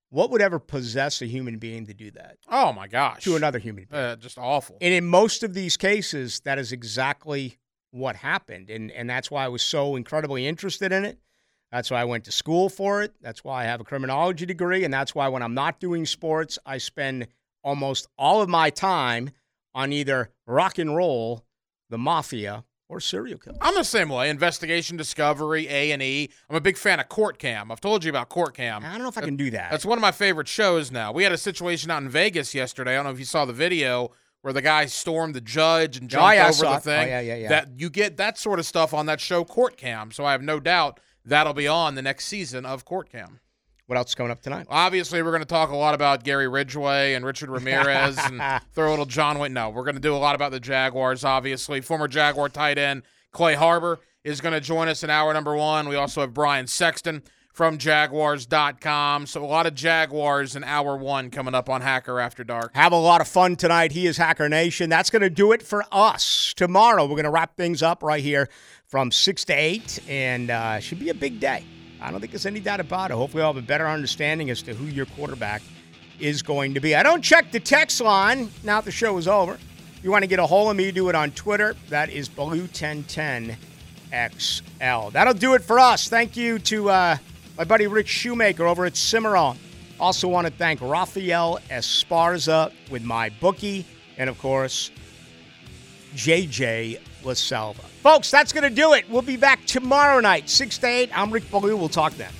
what would ever possess a human being to do that Oh my gosh. to another human being? Uh, just awful. And in most of these cases, that is exactly what happened, and and that's why I was so incredibly interested in it. That's why I went to school for it. That's why I have a criminology degree, and that's why when I'm not doing sports, I spend almost all of my time on either rock and roll, the mafia, or serial killers. I'm the same way. Investigation, discovery, A and E. I'm a big fan of Court Cam. I've told you about Court Cam. I don't know if I can do that. That's one of my favorite shows now. We had a situation out in Vegas yesterday. I don't know if you saw the video where the guy stormed the judge and jumped Oh, yeah, over the thing. Oh, yeah, yeah, yeah. That you get that sort of stuff on that show Court Cam. So I have no doubt that'll be on the next season of Court Cam. What else is coming up tonight? Obviously, we're going to talk a lot about Gary Ridgway and Richard Ramirez and throw a little John Wayne. No, we're going to do a lot about the Jaguars, obviously. Former Jaguar tight end Clay Harbor is going to join us in hour number one. We also have Brian Sexton from Jaguars.com. So a lot of Jaguars in hour one coming up on Hacker After Dark. Have a lot of fun tonight. He is Hacker Nation. That's going to do it for us. Tomorrow, we're going to wrap things up right here from 6 to 8, and uh, should be a big day. I don't think there's any doubt about it. Hopefully, I'll have a better understanding as to who your quarterback is going to be. I don't check the text line now that the show is over. If you want to get a hold of me, do it on Twitter. That is Blue1010XL. That'll do it for us. Thank you to uh, my buddy Rick Shoemaker over at Cimarrone. Also want to thank Rafael Esparza with my bookie, and of course, JJ LaSalva. Folks, that's going to do it. We'll be back tomorrow night, 6 to 8. I'm Rick Ballou. We'll talk then.